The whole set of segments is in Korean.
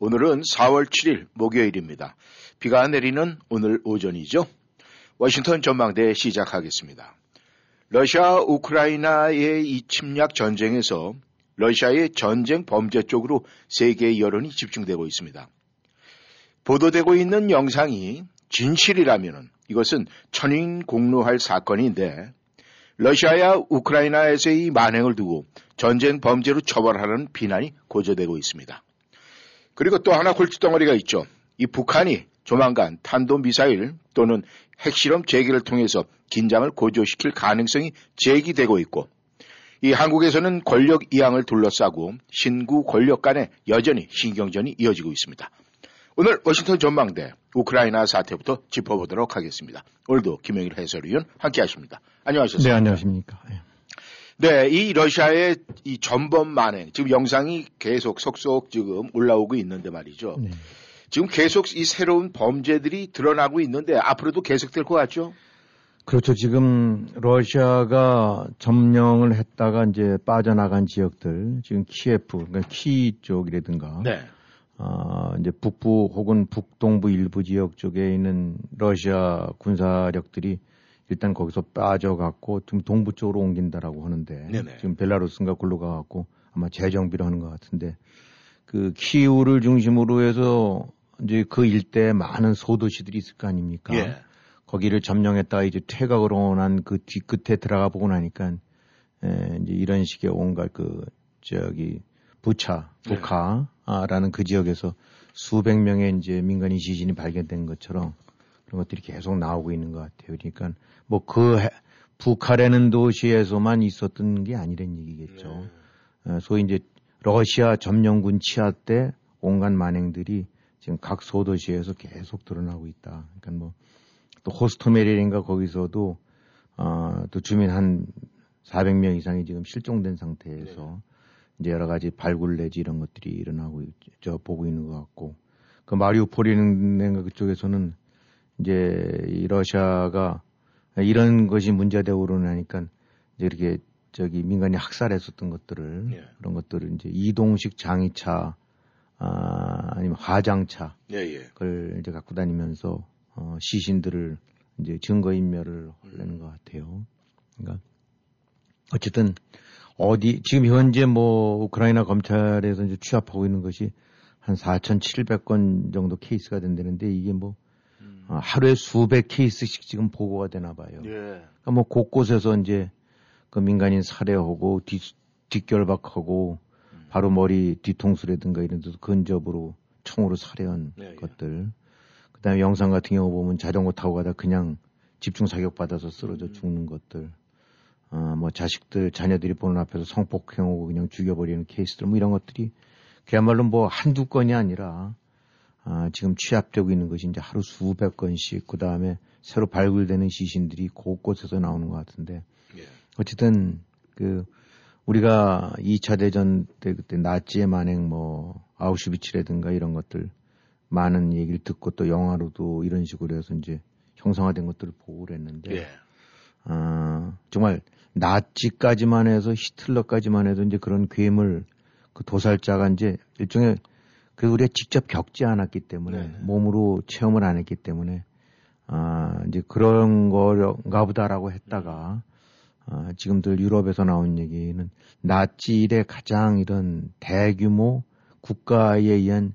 오늘은 4월 7일 목요일입니다 비가 내리는 오늘 오전이죠 워싱턴 전망대 시작하겠습니다 러시아 우크라이나의 이 침략 전쟁에서 러시아의 전쟁 범죄 쪽으로 세계의 여론이 집중되고 있습니다. 보도되고 있는 영상이 진실이라면 이것은 천인 공로할 사건인데 러시아야 우크라이나에서의 만행을 두고 전쟁 범죄로 처벌하는 비난이 고조되고 있습니다. 그리고 또 하나 골칫덩어리가 있죠. 이 북한이 조만간 탄도미사일 또는 핵실험 재개를 통해서 긴장을 고조시킬 가능성이 제기되고 있고 이 한국에서는 권력 이양을 둘러싸고 신구 권력 간에 여전히 신경전이 이어지고 있습니다. 오늘 워싱턴 전망대 우크라이나 사태부터 짚어보도록 하겠습니다. 오늘도 김영일 해설위원 함께 하십니다. 안녕하셨습니까? 네, 안녕하십니까. 예. 네, 이 러시아의 이 전범 만행, 지금 영상이 계속 속속 지금 올라오고 있는데 말이죠. 네. 지금 계속 이 새로운 범죄들이 드러나고 있는데 앞으로도 계속될 것 같죠? 그렇죠. 지금 러시아가 점령을 했다가 이제 빠져나간 지역들, 지금 키예프, 그러니까 키 쪽이라든가, 네. 아, 이제 북부 혹은 북동부 일부 지역 쪽에 있는 러시아 군사력들이 일단 거기서 빠져갖고 좀 동부 쪽으로 옮긴다라고 하는데 네네. 지금 벨라루스인가 글로 가갖고 아마 재정비를 하는 것 같은데 그 키우를 중심으로 해서 이제 그 일대에 많은 소도시들이 있을 거 아닙니까? 예. 거기를 점령했다가 이제 퇴각으로 난 그 뒤끝에 들어가 보고 나니까 에, 이제 이런 식의 온갖 그 저기 부차, 네. 북하라는 그 지역에서 수백 명의 이제 민간인 시신이 발견된 것처럼 그런 것들이 계속 나오고 있는 것 같아요. 그러니까 뭐 그 북하라는 도시에서만 있었던 게 아니란 얘기겠죠. 네. 어, 소위 이제 러시아 점령군 치하 때 온갖 만행들이 지금 각 소도시에서 계속 드러나고 있다. 그러니까 뭐 또 호스토메리인가 거기서도 어, 또 주민 한 400명 이상이 지금 실종된 상태에서 이제 여러 가지 발굴 내지 이런 것들이 일어나고 있- 저 보고 있는 것 같고 그 마리우폴이는 그쪽에서는 이제 이 러시아가 이런 것이 문제되고 그러나니까 이제 이렇게 저기 민간이 학살했었던 것들을 예. 그런 것들을 이제 이동식 장의차 아, 아니면 화장차 예, 예. 그걸 이제 갖고 다니면서 어, 시신들을 이제 증거 인멸을 하려는 것 같아요. 그러니까 어쨌든 어디 지금 현재 뭐 우크라이나 검찰에서 이제 취합하고 있는 것이 한 4,700건 정도 케이스가 된다는데 이게 뭐 어, 하루에 수백 케이스씩 지금 보고가 되나 봐요. 예. 그러니까 뭐 곳곳에서 이제 그 민간인 살해하고 뒷, 뒷결박하고 바로 머리 뒤통수라든가 이런 데서 근접으로 총으로 살해한 네, 예. 것들. 그다음에 영상 같은 경우 보면 자전거 타고 가다 그냥 집중 사격 받아서 쓰러져 죽는 것들. 어, 뭐 자식들 자녀들이 보는 앞에서 성폭행하고 그냥 죽여버리는 케이스들 뭐 이런 것들이 그야말로 뭐 한두 건이 아니라 아, 지금 취합되고 있는 것이 이제 하루 수백 건씩 그 다음에 새로 발굴되는 시신들이 곳곳에서 나오는 것 같은데 예. 어쨌든 그 우리가 2차 대전 때 그때 나치의 만행 뭐 아우슈비츠라든가 이런 것들 많은 얘기를 듣고 또 영화로도 이런 식으로 해서 이제 형성화된 것들을 보고 그랬는데 예. 아, 정말 나치까지만 해서 히틀러까지만 해도 이제 그런 괴물 그 도살자가 이제 일종의 그 우리가 직접 겪지 않았기 때문에 네네. 몸으로 체험을 안 했기 때문에 아, 이제 그런 거가 보다라고 했다가 아, 지금들 유럽에서 나온 얘기는 나치 일의 가장 이런 대규모 국가에 의한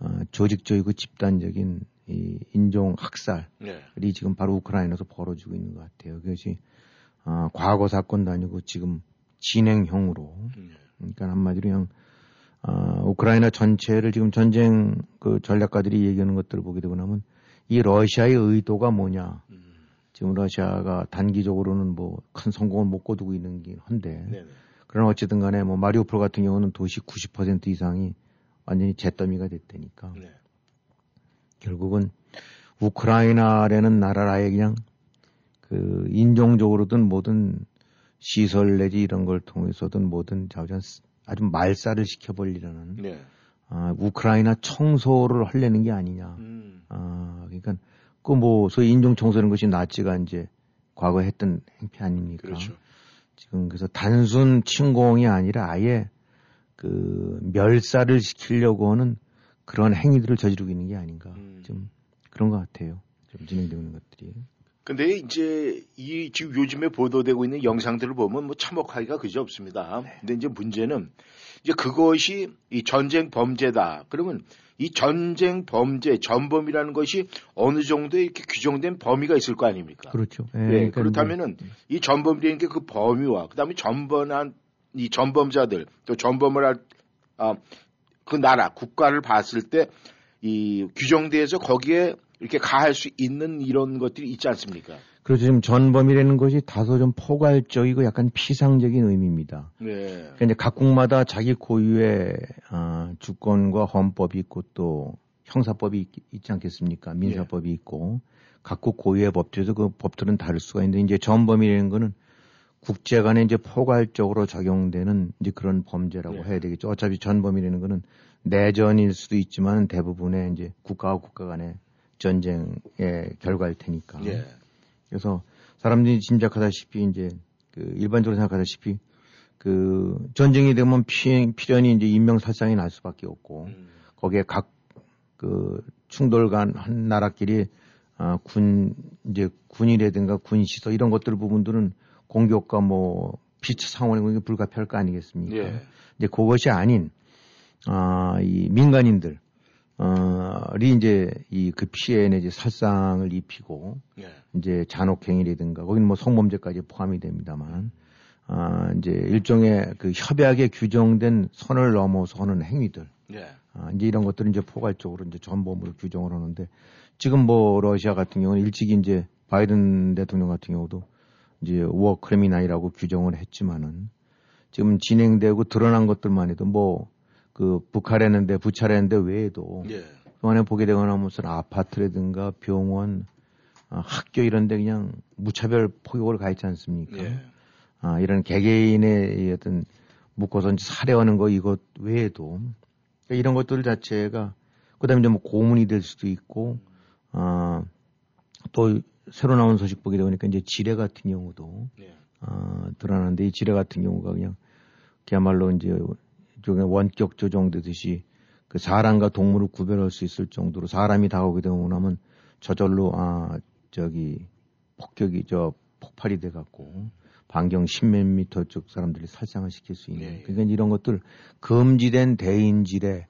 어, 조직적이고 집단적인 이 인종 학살 예. 이 지금 바로 우크라이나에서 벌어지고 있는 것 같아요. 그것이 아, 과거 사건도 아니고 지금 진행형으로 예. 그러니까 한마디로 그냥 아, 우크라이나 전체를 지금 전쟁 그 전략가들이 얘기하는 것들을 보게 되고 나면 이 러시아의 의도가 뭐냐 음. 지금 러시아가 단기적으로는 뭐 큰 성공을 못 거두고 있는 긴 한데 네네. 그러나 어쨌든 간에 뭐 마리우폴 같은 경우는 도시 90% 이상이 완전히 잿더미가 됐다니까 네. 결국은 우크라이나라는 아예 그냥 그 인종적으로든 뭐든 시설 내지 이런 걸 통해서든 뭐든 아주 말살을 시켜버리려는 네. 아, 우크라이나 청소를 하려는 게 아니냐. 음. 아, 그러니까 그 뭐 소위 인종 청소라는 것이 나치가 이제 과거에 했던 행패 아닙니까? 그렇죠. 지금 그래서 단순 침공이 아니라 아예 그 멸살을 시키려고 하는 그런 행위들을 저지르고 있는 게 아닌가. 음. 좀 그런 것 같아요. 좀 진행되고 있는 것들이. 근데 이제 이 지금 요즘에 보도되고 있는 영상들을 보면 뭐 참혹하기가 그지 없습니다. 네. 근데 이제 문제는 이제 그것이 이 전쟁 범죄다. 그러면 이 전쟁 범죄, 전범이라는 것이 어느 정도 이렇게 규정된 범위가 있을 거 아닙니까? 그렇죠. 예, 네, 그렇다면은 이 전범이라는 게 그 범위와 그다음에 전범한 이 전범자들 또 전범을 할 아, 그 나라 국가를 봤을 때 이 규정대에서 거기에 이렇게 가할 수 있는 이런 것들이 있지 않습니까? 그렇죠. 지금 전범이라는 것이 다소 좀 포괄적이고 약간 피상적인 의미입니다. 네. 그러니까 이제 각국마다 자기 고유의 아, 주권과 헌법이 있고 또 형사법이 있, 있지 않겠습니까? 민사법이 있고 각국 고유의 법들에서 그 법들은 다를 수가 있는데 이제 전범이라는 거는 국제 간에 이제 포괄적으로 적용되는 이제 그런 범죄라고 네. 해야 되겠죠. 어차피 전범이라는 거는 내전일 수도 있지만 대부분의 이제 국가와 국가 간의 전쟁의 결과일 테니까. 예. 그래서 사람들이 짐작하다시피 이제 그 일반적으로 생각하다시피 그 전쟁이 되면 피, 필연이 이제 인명살상이 날 수밖에 없고 음. 거기에 각 그 충돌 간한 나라끼리 아, 군 이제 군이라든가 군 시설 이런 것들 부분들은 공격과 뭐 피처 상황이 불가피할 거 아니겠습니까? 예. 이제 그것이 아닌 아, 이 민간인들 어리 이제 이 그 피해 내지 살상을 입히고 예. 이제 잔혹행위라든가 거기는 뭐 성범죄까지 포함이 됩니다만 아 이제 일종의 그 협약에 규정된 선을 넘어서 하는 행위들 예. 아 이제 이런 것들은 이제 포괄적으로 이제 전범으로 규정을 하는데 지금 뭐 러시아 같은 경우는 일찍 이제 바이든 대통령 같은 경우도 이제 워 크리미널이라고 규정을 했지만은 지금 진행되고 드러난 것들만 해도 뭐 그 북한했는데 부찰했는데 외에도 예. 그 안에 보게 되거나 무슨 아파트라든가 병원, 아, 학교 이런 데 그냥 무차별 포격을 가했지 않습니까? 예. 아, 이런 개개인의 이 어떤 묶어서 살해하는 거 이것 외에도 그러니까 이런 것들 자체가 그다음에 이제 뭐 고문이 될 수도 있고 아, 또 새로 나온 소식 보게 되니까 이제 지뢰 같은 경우도 예. 아, 드러나는데 이 지뢰 같은 경우가 그냥 그야말로 이제 일종의 원격 조정되듯이 그 사람과 동물을 구별할 수 있을 정도로 사람이 다가오게 되고 나면 저절로 아 저기 폭격이 저 폭발이 돼 갖고 반경 10몇 미터 쪽 사람들이 살상을 시킬 수 있는 예, 예. 그러니까 이런 것들 금지된 대인지뢰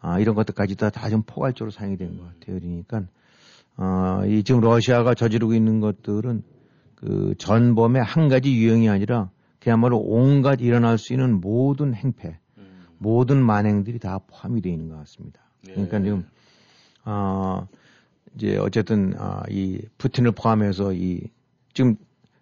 아 이런 것들까지 다 다 좀 포괄적으로 사용이 되는 것 같아요. 그러니까 아이 지금 러시아가 저지르고 있는 것들은 그 전범의 한 가지 유형이 아니라 그야말로 온갖 일어날 수 있는 모든 행패, 음. 모든 만행들이 다 포함이 되어 있는 것 같습니다. 예. 그러니까 지금 아 이제 어쨌든 아이 푸틴을 포함해서 이 지금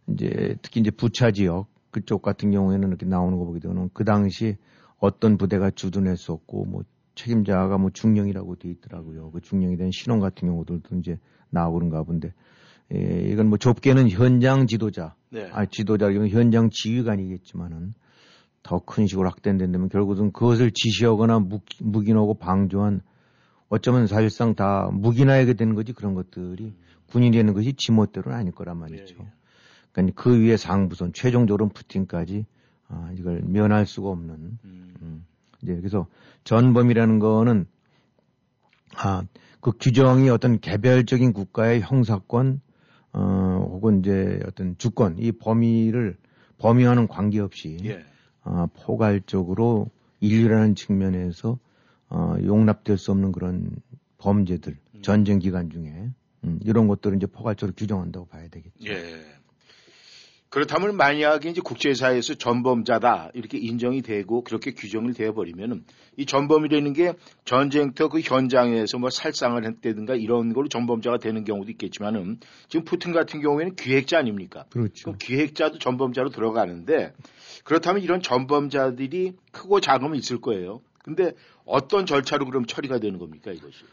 이제 특히 이제 부차 지역 그쪽 같은 경우에는 이렇게 나오는 거 보게 되면 그 당시 어떤 부대가 주둔했었고 뭐 책임자가 뭐 중령이라고 돼 있더라고요. 그 중령이 된 신원 같은 경우들도 이제 나오고 그런가 본데 예, 이건 뭐 좁게는 현장 지도자 네. 아, 지도자, 이건 현장 지휘관이겠지만은 더 큰 식으로 확대된다면 결국은 그것을 지시하거나 묵, 묵인하고 방조한 어쩌면 사실상 다 묵인하게 되는 거지 그런 것들이 군인이 되는 것이 지멋대로는 아닐 거란 말이죠. 예, 예. 그러니까 그 위에 상부선, 최종적으로는 푸틴까지 아, 이걸 면할 수가 없는 음. 음. 이제 그래서 전범이라는 거는 아, 그 규정이 어떤 개별적인 국가의 형사권 어, 혹은 이제 어떤 주권 이 범위를 범위와는 관계없이 예. 아, 포괄적으로 인류라는 측면에서 어, 용납될 수 없는 그런 범죄들 음. 전쟁 기간 중에 음, 이런 것들을 이제 포괄적으로 규정한다고 봐야 되겠죠. 예. 그렇다면 만약에 이제 국제사회에서 전범자다 이렇게 인정이 되고 그렇게 규정을 되어 버리면은 이 전범이라는 게 전쟁터 그 현장에서 뭐 살상을 했다든가 이런 걸로 전범자가 되는 경우도 있겠지만은 지금 푸틴 같은 경우에는 기획자 아닙니까? 그렇죠. 그럼 기획자도 전범자로 들어가는데 그렇다면 이런 전범자들이 크고 작음이 있을 거예요. 근데 어떤 절차로 그럼 처리가 되는 겁니까 이것이?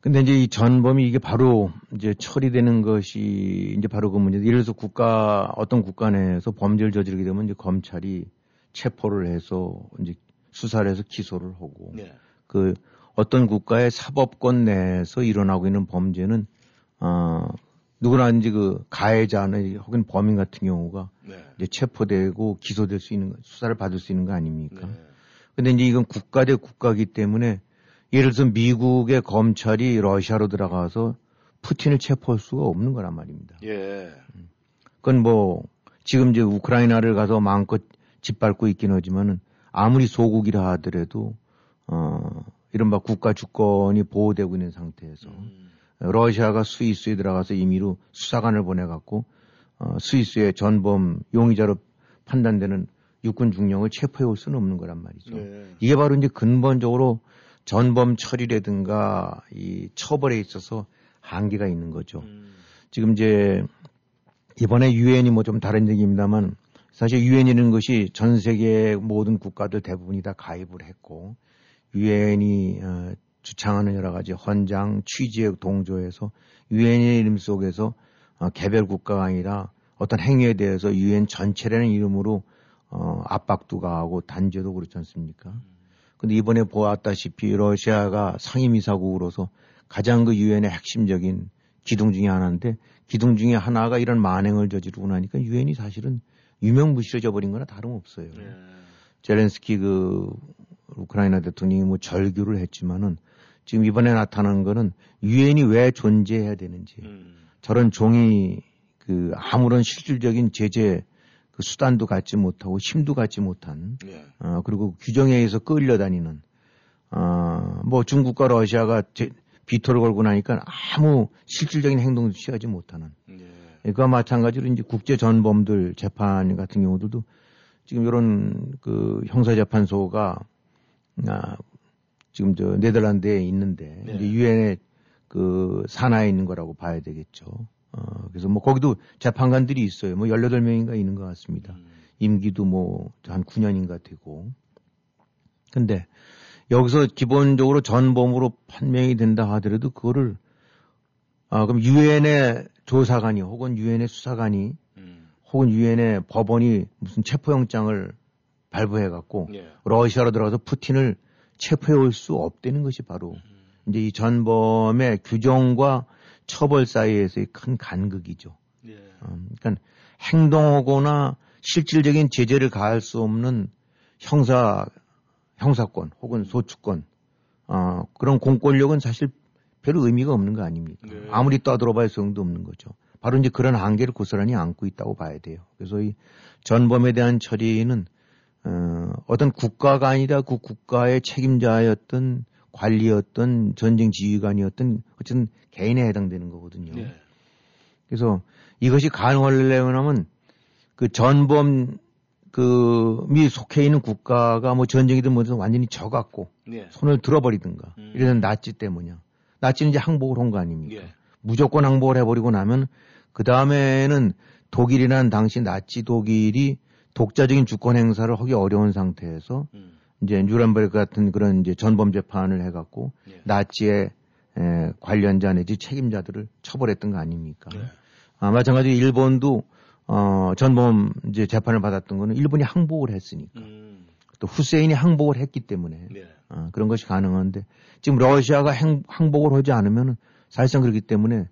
근데 이제 이 전범이 이게 바로 이제 처리되는 것이 이제 바로 그 문제. 예를 들어서 국가 어떤 국가 내에서 범죄를 저지르게 되면 이제 검찰이 체포를 해서 이제 수사를 해서 기소를 하고 네. 그 어떤 국가의 사법권 내에서 일어나고 있는 범죄는 어 누구나 이제 그 가해자는 혹은 범인 같은 경우가 네. 이제 체포되고 기소될 수 있는 거, 수사를 받을 수 있는 거 아닙니까? 네. 근데 이제 이건 국가 대 국가기 때문에 예를 들어서 미국의 검찰이 러시아로 들어가서 푸틴을 체포할 수가 없는 거란 말입니다. 예. 그건 뭐 지금 이제 우크라이나를 가서 마음껏 짓밟고 있긴 하지만은 아무리 소국이라 하더라도 어 이른바 국가 주권이 보호되고 있는 상태에서 음. 러시아가 스위스에 들어가서 임의로 수사관을 보내갖고 어, 스위스의 전범 용의자로 판단되는 육군 중령을 체포해 올 수는 없는 거란 말이죠. 네. 이게 바로 이제 근본적으로 전범 처리라든가 이 처벌에 있어서 한계가 있는 거죠. 음. 지금 이제 이번에 유엔이 뭐 좀 다른 얘기입니다만 사실 유엔이라는 것이 전 세계 모든 국가들 대부분이 다 가입을 했고 유엔이 어, 주창하는 여러 가지 헌장 취지에 동조해서 유엔의 이름 속에서 어, 개별 국가가 아니라 어떤 행위에 대해서 유엔 전체라는 이름으로 어, 압박도 가하고 단죄도 그렇지 않습니까? 근데 이번에 보았다시피 러시아가 상임이사국으로서 가장 그 유엔의 핵심적인 기둥 중에 하나인데 기둥 중에 하나가 이런 만행을 저지르고 나니까 유엔이 사실은 유명무실해져 버린 거나 다름없어요. 네. 제렌스키 그 우크라이나 대통령이 뭐 절규를 했지만은 지금 이번에 나타난 거는 유엔이 왜 존재해야 되는지 음. 저런 종이 그 아무런 실질적인 제재 그 수단도 갖지 못하고 힘도 갖지 못한 예. 어, 그리고 규정에 의해서 끌려다니는, 어, 뭐 중국과 러시아가 제, 비토를 걸고 나니까 아무 실질적인 행동도 취하지 못하는. 예. 그와 마찬가지로 이제 국제 전범들 재판 같은 경우들도 지금 이런 그 형사재판소가, 아, 지금 저 네덜란드에 있는데, 네. 이제 유엔의 그 산하에 있는 거라고 봐야 되겠죠. 어, 그래서 뭐 거기도 재판관들이 있어요. 뭐 18명인가 있는 것 같습니다. 음. 임기도 뭐 한 9년인가 되고. 근데 여기서 기본적으로 전범으로 판명이 된다 하더라도 그거를 아 그럼 유엔의 조사관이 혹은 유엔의 수사관이 음. 혹은 유엔의 법원이 무슨 체포영장을 발부해 갖고 예. 러시아로 들어가서 푸틴을 체포해 올 수 없다는 것이 바로 이제 이 전범의 규정과 처벌 사이에서의 큰 간극이죠. 예. 음, 그러니까 행동하거나 실질적인 제재를 가할 수 없는 형사 형사권 혹은 소추권 어, 그런 공권력은 사실 별 의미가 없는 거 아닙니까? 네. 아무리 떠들어봐야 소용도 없는 거죠. 바로 이제 그런 한계를 고스란히 안고 있다고 봐야 돼요. 그래서 이 전범에 대한 처리는 어, 어떤 국가가 아니라 그 국가의 책임자였던 관리였던 전쟁 지휘관이었던 어쨌든 개인에 해당되는 거거든요. 예. 그래서 이것이 가능하려면 그 전범 그미 속해 있는 국가가 뭐 전쟁이든 뭐든 완전히 져갖고 예. 손을 들어버리든가 음. 이래서 나치 때문이야. 나치는 이제 항복을 한 거 아닙니까? 예. 무조건 항복을 해버리고 나면 그 다음에는 독일이란 당시 나치 독일이 독자적인 주권 행사를 하기 어려운 상태에서 음. 이제 뉴런베르크 같은 그런 이제 전범 재판을 해갖고 예. 나치의 에, 관련자 내지 책임자들을 처벌했던 거 아닙니까? 예. 아, 마찬가지로 일본도 어, 전범 이제 재판을 받았던 거는 일본이 항복을 했으니까 음. 또 후세인이 항복을 했기 때문에 예. 어, 그런 것이 가능한데 지금 러시아가 행, 항복을 하지 않으면 사실상 그렇기 때문에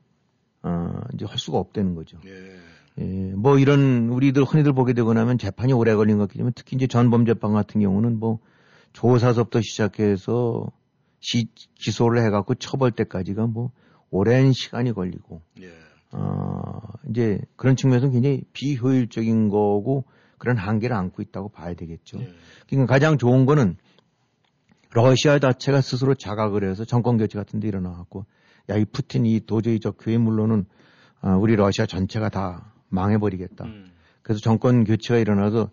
어, 이제 할 수가 없다는 거죠. 예. 예, 뭐 이런 우리들 흔히들 보게 되고 나면 재판이 오래 걸린 것 같기 때문에 특히 이제 전범 재판 같은 경우는 뭐 조사서부터 시작해서 시, 기소를 해갖고 처벌 때까지가 뭐 오랜 시간이 걸리고 예. 어, 이제 그런 측면에서 굉장히 비효율적인 거고 그런 한계를 안고 있다고 봐야 되겠죠. 예. 그러니까 가장 좋은 거는 러시아 자체가 스스로 자각을 해서 정권 교체 같은 데 일어나갖고 야, 이 푸틴 이 도저히 저 괴물로는 어, 우리 러시아 전체가 다 망해버리겠다. 음. 그래서 정권 교체가 일어나서 어,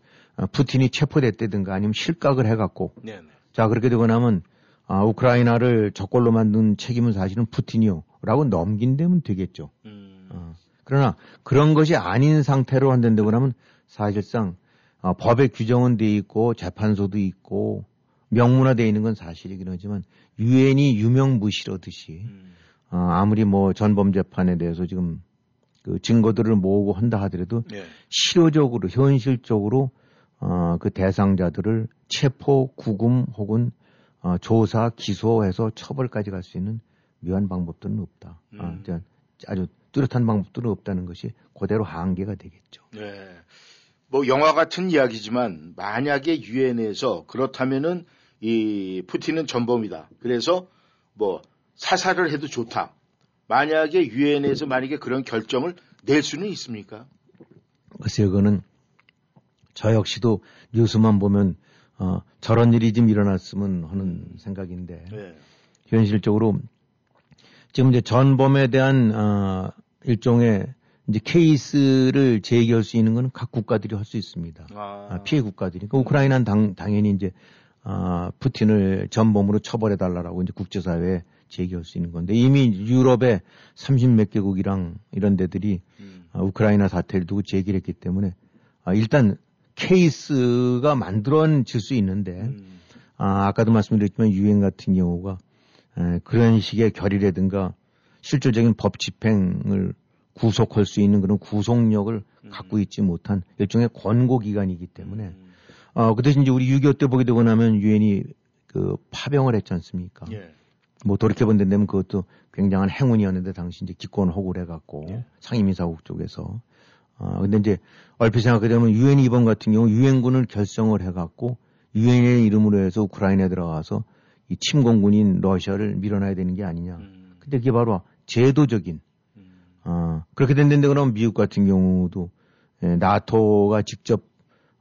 푸틴이 체포됐다든가 아니면 실각을 해갖고 네. 네. 자 그렇게 되고 나면 아, 우크라이나를 적골로 만든 책임은 사실은 푸틴이요 라고 넘긴다면 되겠죠. 음. 어. 그러나 그런 것이 아닌 상태로 한다고 하면 사실상 어, 법의 규정은 돼 있고 재판소도 있고 명문화되어 있는 건 사실이긴 하지만 유엔이 유명무실하듯이 음. 어, 아무리 뭐 전범 재판에 대해서 지금 그 증거들을 모으고 한다 하더라도 예. 실효적으로 현실적으로 어, 그 대상자들을 체포, 구금 혹은 어, 조사, 기소해서 처벌까지 갈 수 있는 묘한 방법들은 없다. 아, 음. 그러니까 아주 뚜렷한 방법들은 없다는 것이 그대로 한계가 되겠죠. 네. 뭐 영화 같은 이야기지만 만약에 유엔에서 그렇다면은 이 푸틴은 전범이다. 그래서 뭐 사살을 해도 좋다. 만약에 유엔에서 만약에 그런 결정을 낼 수는 있습니까? 글쎄요, 그거는 저 역시도 뉴스만 보면 어, 저런 일이 좀 일어났으면 하는 생각인데 네. 현실적으로 지금 이제 전범에 대한 어, 일종의 이제 케이스를 제기할 수 있는 건각 국가들이 할 수 있습니다. 아, 아, 피해 국가들이. 그 우크라이나는 당, 당연히 이제 아, 푸틴을 전범으로 처벌해 달라라고 이제 국제사회에 제기할 수 있는 건데 이미 유럽의 30몇 개국이랑 이런 데들이 음, 아, 우크라이나 사태를 두고 제기를 했기 때문에 아, 일단 케이스가 만들어질 수 있는데 음, 아, 아까도 말씀드렸지만 유엔 같은 경우가 에, 그런 식의 결의라든가 실질적인 법 집행을 구속할 수 있는 그런 구속력을 갖고 있지 못한 일종의 권고 기관이기 때문에 음, 어, 그 대신 이제 우리 6.25 때 보게 되고 나면 유엔이 그 파병을 했지 않습니까? 예. 뭐 돌이켜본 데면 그것도 굉장한 행운이었는데 당시 이제 기권 호구를 해갖고 예. 상임이사국 쪽에서 아 근데 이제 얼핏 생각하게 되면 유엔 이번 같은 경우 유엔군을 결성을 해갖고 유엔의 이름으로 해서 우크라이나에 들어가서 이 침공군인 러시아를 밀어놔야 되는 게 아니냐. 음, 근데 그게 바로 제도적인 음, 아 그렇게 된다는데 그럼 미국 같은 경우도 예, 나토가 직접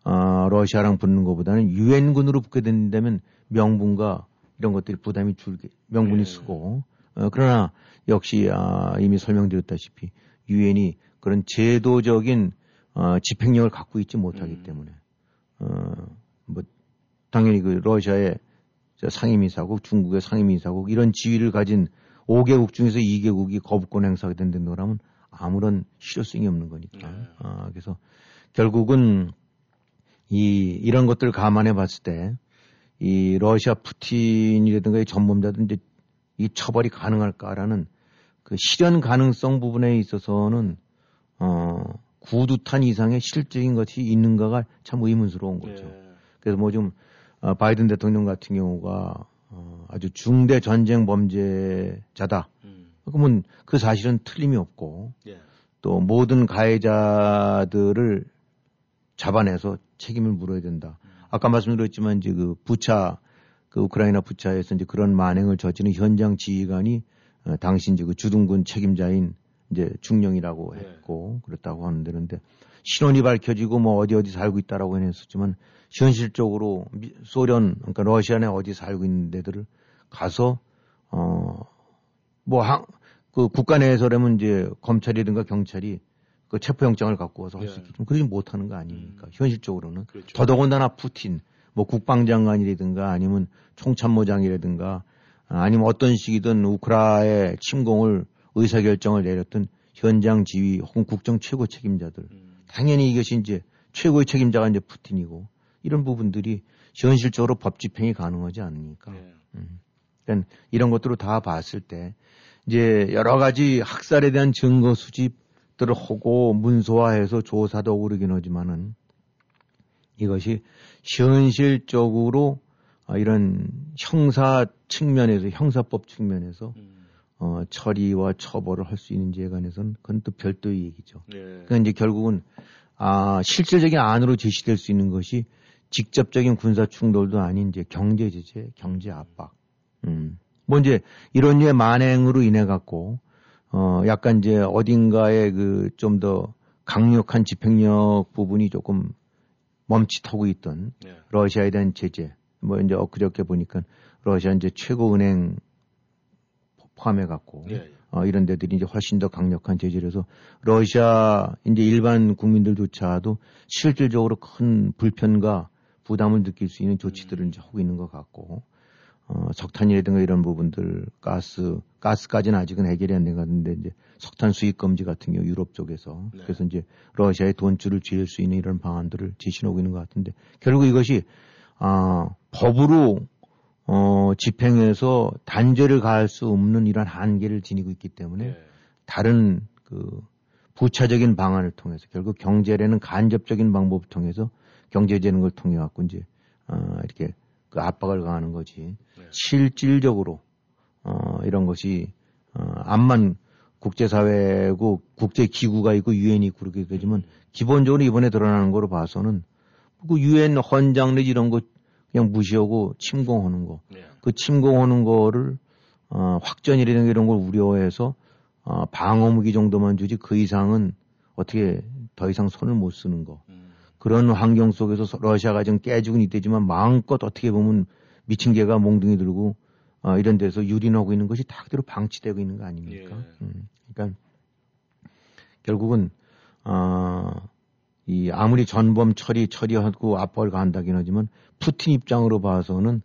아, 러시아랑 붙는 것보다는 유엔군으로 붙게 된다면 명분과 이런 것들이 부담이 줄게 명분이 네. 쓰고 어, 그러나 역시 아, 이미 설명드렸다시피 유엔이 그런 제도적인 어, 집행력을 갖고 있지 못하기 음. 때문에 어, 뭐 당연히 그 러시아의 저 상임이사국, 중국의 상임이사국 이런 지위를 가진 5개국 중에서 2개국이 거부권 행사가 된다는 거라면 아무런 실효성이 없는 거니까. 네. 아, 그래서 결국은 이 이런 것들을 감안해 봤을 때 이 러시아 푸틴이라든가 이 전범자들 이제 이 처벌이 가능할까라는 그 실현 가능성 부분에 있어서는 어 구두탄 이상의 실질적인 것이 있는가가 참 의문스러운 거죠. 예. 그래서 뭐좀 어, 바이든 대통령 같은 경우가 어, 아주 중대 전쟁 범죄자다. 음, 그러면 그 사실은 틀림이 없고 예. 또 모든 가해자들을 잡아내서 책임을 물어야 된다. 아까 말씀드렸지만 이제 그 부차 그 우크라이나 부차에서 이제 그런 만행을 저지른 현장 지휘관이 어, 당시 이제 그 주둔군 책임자인 이제 중령이라고 네. 했고 그랬다고 하는데 그런데 신원이 밝혀지고 뭐 어디 어디 살고 있다라고 해냈었지만 현실적으로 미- 소련 그러니까 러시아 내 어디 살고 있는 데들을 가서 어뭐그 국가 내에서라면 이제 검찰이든가 경찰이 그 체포영장을 갖고 와서 할수 예. 있겠지만 그러지 못하는 거 아닙니까? 현실적으로는 그렇죠. 더더군다나 푸틴 뭐 국방장관이라든가 아니면 총참모장이라든가 아, 아니면 어떤 식이든 우크라의 침공을 의사결정을 내렸던 현장 지휘 혹은 국정 최고 책임자들. 음, 당연히 이것이 이제 최고의 책임자가 이제 푸틴이고 이런 부분들이 현실적으로 법 집행이 가능하지 않으니까. 예. 그러니까 이런 것들을 다 봤을 때 이제 여러 가지 학살에 대한 증거 수집들을 하고 문서화해서 조사도 그러긴 하지만은 이것이 현실적으로 아, 이런 형사 측면에서 형사법 측면에서 음, 어, 처리와 처벌을 할 수 있는지에 관해서는 그건 또 별도의 얘기죠. 예. 그러니까 이제 결국은 아, 실질적인 안으로 제시될 수 있는 것이 직접적인 군사 충돌도 아닌 이제 경제 제재, 경제 압박. 음. 뭐 이제 이런 류의 만행으로 인해 갖고 어 약간 이제 어딘가에 그 좀 더 강력한 집행력 부분이 조금 멈칫하고 있던 예. 러시아에 대한 제재. 뭐 이제 엊그저께 보니까 러시아 이제 최고 은행 포함해 갖고 예. 어, 이런 데들이 이제 훨씬 더 강력한 제재를 해서 러시아 이제 일반 국민들조차도 실질적으로 큰 불편과 부담을 느낄 수 있는 조치들을 이제 하고 있는 것 같고 어, 석탄이라든가 이런 부분들 가스 가스까지는 아직은 해결이 안 된 것 같은데 이제 석탄 수입 금지 같은 경우 유럽 쪽에서 네. 그래서 이제 러시아의 돈줄을 쥐을 수 있는 이런 방안들을 제시하고 있는 것 같은데 결국 이것이 아 법으로 어, 집행해서 단죄를 가할 수 없는 이런 한계를 지니고 있기 때문에 예. 다른 그 부차적인 방안을 통해서 결국 경제라는 간접적인 방법을 통해서 경제 재능을 통해 갖고 이제 어, 이렇게 그 압박을 가하는 거지 네. 실질적으로 어, 이런 것이 어, 암만 국제사회고 국제기구가 있고 유엔이 그렇게 되지만 기본적으로 이번에 드러나는 거로 봐서는 그 유엔 헌장 내지 이런 거 그냥 무시하고 침공하는 거. 예. 그 침공하는 거를 어, 확전이라든가 이런 걸 우려해서 어, 방어무기 정도만 주지 그 이상은 어떻게 더 이상 손을 못 쓰는 거. 음. 그런 환경 속에서 서- 러시아가 지금 깨지고 있대지만 마음껏 어떻게 보면 미친 개가 몽둥이 들고 어, 이런 데서 유린하고 있는 것이 다 그대로 방치되고 있는 거 아닙니까? 예. 음, 그러니까 결국은 어, 이 아무리 전범 처리 처리하고 압박을 가한다긴 하지만 푸틴 입장으로 봐서는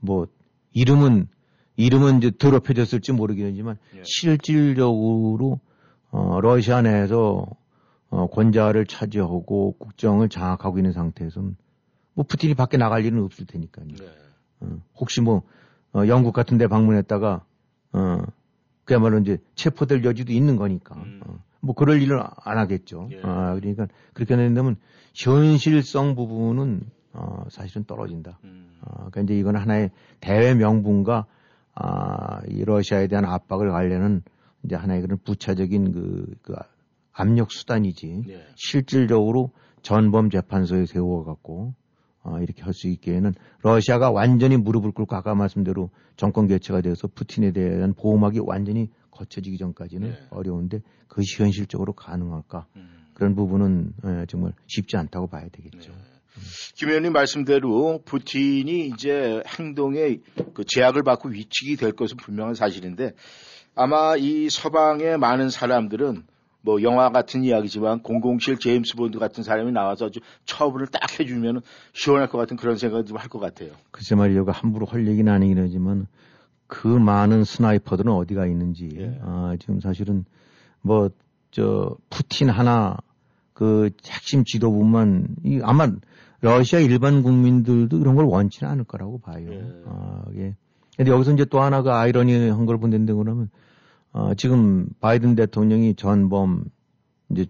뭐 이름은 이름은 이제 더럽혀졌을지 모르긴 하지만 예. 실질적으로 어, 러시아 내에서 어, 권좌를 차지하고 국정을 장악하고 있는 상태에서는 뭐 푸틴이 밖에 나갈 일은 없을 테니까요. 네. 어, 혹시 뭐 어, 영국 같은 데 방문했다가 어, 그야말로 이제 체포될 여지도 있는 거니까 음. 어, 뭐 그럴 일은 안 하겠죠. 예. 아, 그러니까 그렇게 된다면 현실성 부분은 어, 사실은 떨어진다. 음. 어, 그러니까 이제 이건 하나의 대외 명분과 아, 이 러시아에 대한 압박을 가려는 이제 하나의 그런 부차적인 그, 그 압력 수단이지. 예. 실질적으로 전범 재판소에 세워갖고 어, 이렇게 할 수 있게는 러시아가 완전히 무릎을 꿇고 아까 말씀대로 정권 교체가 돼서 푸틴에 대한 보호막이 완전히 거쳐지기 전까지는 네. 어려운데 그것이 현실적으로 가능할까 음. 그런 부분은 예, 정말 쉽지 않다고 봐야 되겠죠. 네. 김 의원님 말씀대로 푸틴이 이제 행동에 그 제약을 받고 위축이 될 것은 분명한 사실인데 아마 이 서방의 많은 사람들은 뭐 영화 같은 이야기지만 007 제임스 본드 같은 사람이 나와서 아주 처벌을 딱 해주면 시원할 것 같은 그런 생각을 좀 할 것 같아요. 글쎄 말이요, 그 함부로 할 얘기는 아니긴 하지만 그 많은 스나이퍼들은 어디가 있는지 예. 아, 지금 사실은 뭐 저 푸틴 하나 그 핵심 지도부만 이 아마 러시아 일반 국민들도 이런 걸 원치는 않을 거라고 봐요. 예. 아, 예. 근데 여기서 이제 또 하나 그 아이러니한 걸 본다는데 그러면 어, 지금 바이든 대통령이 전범 이제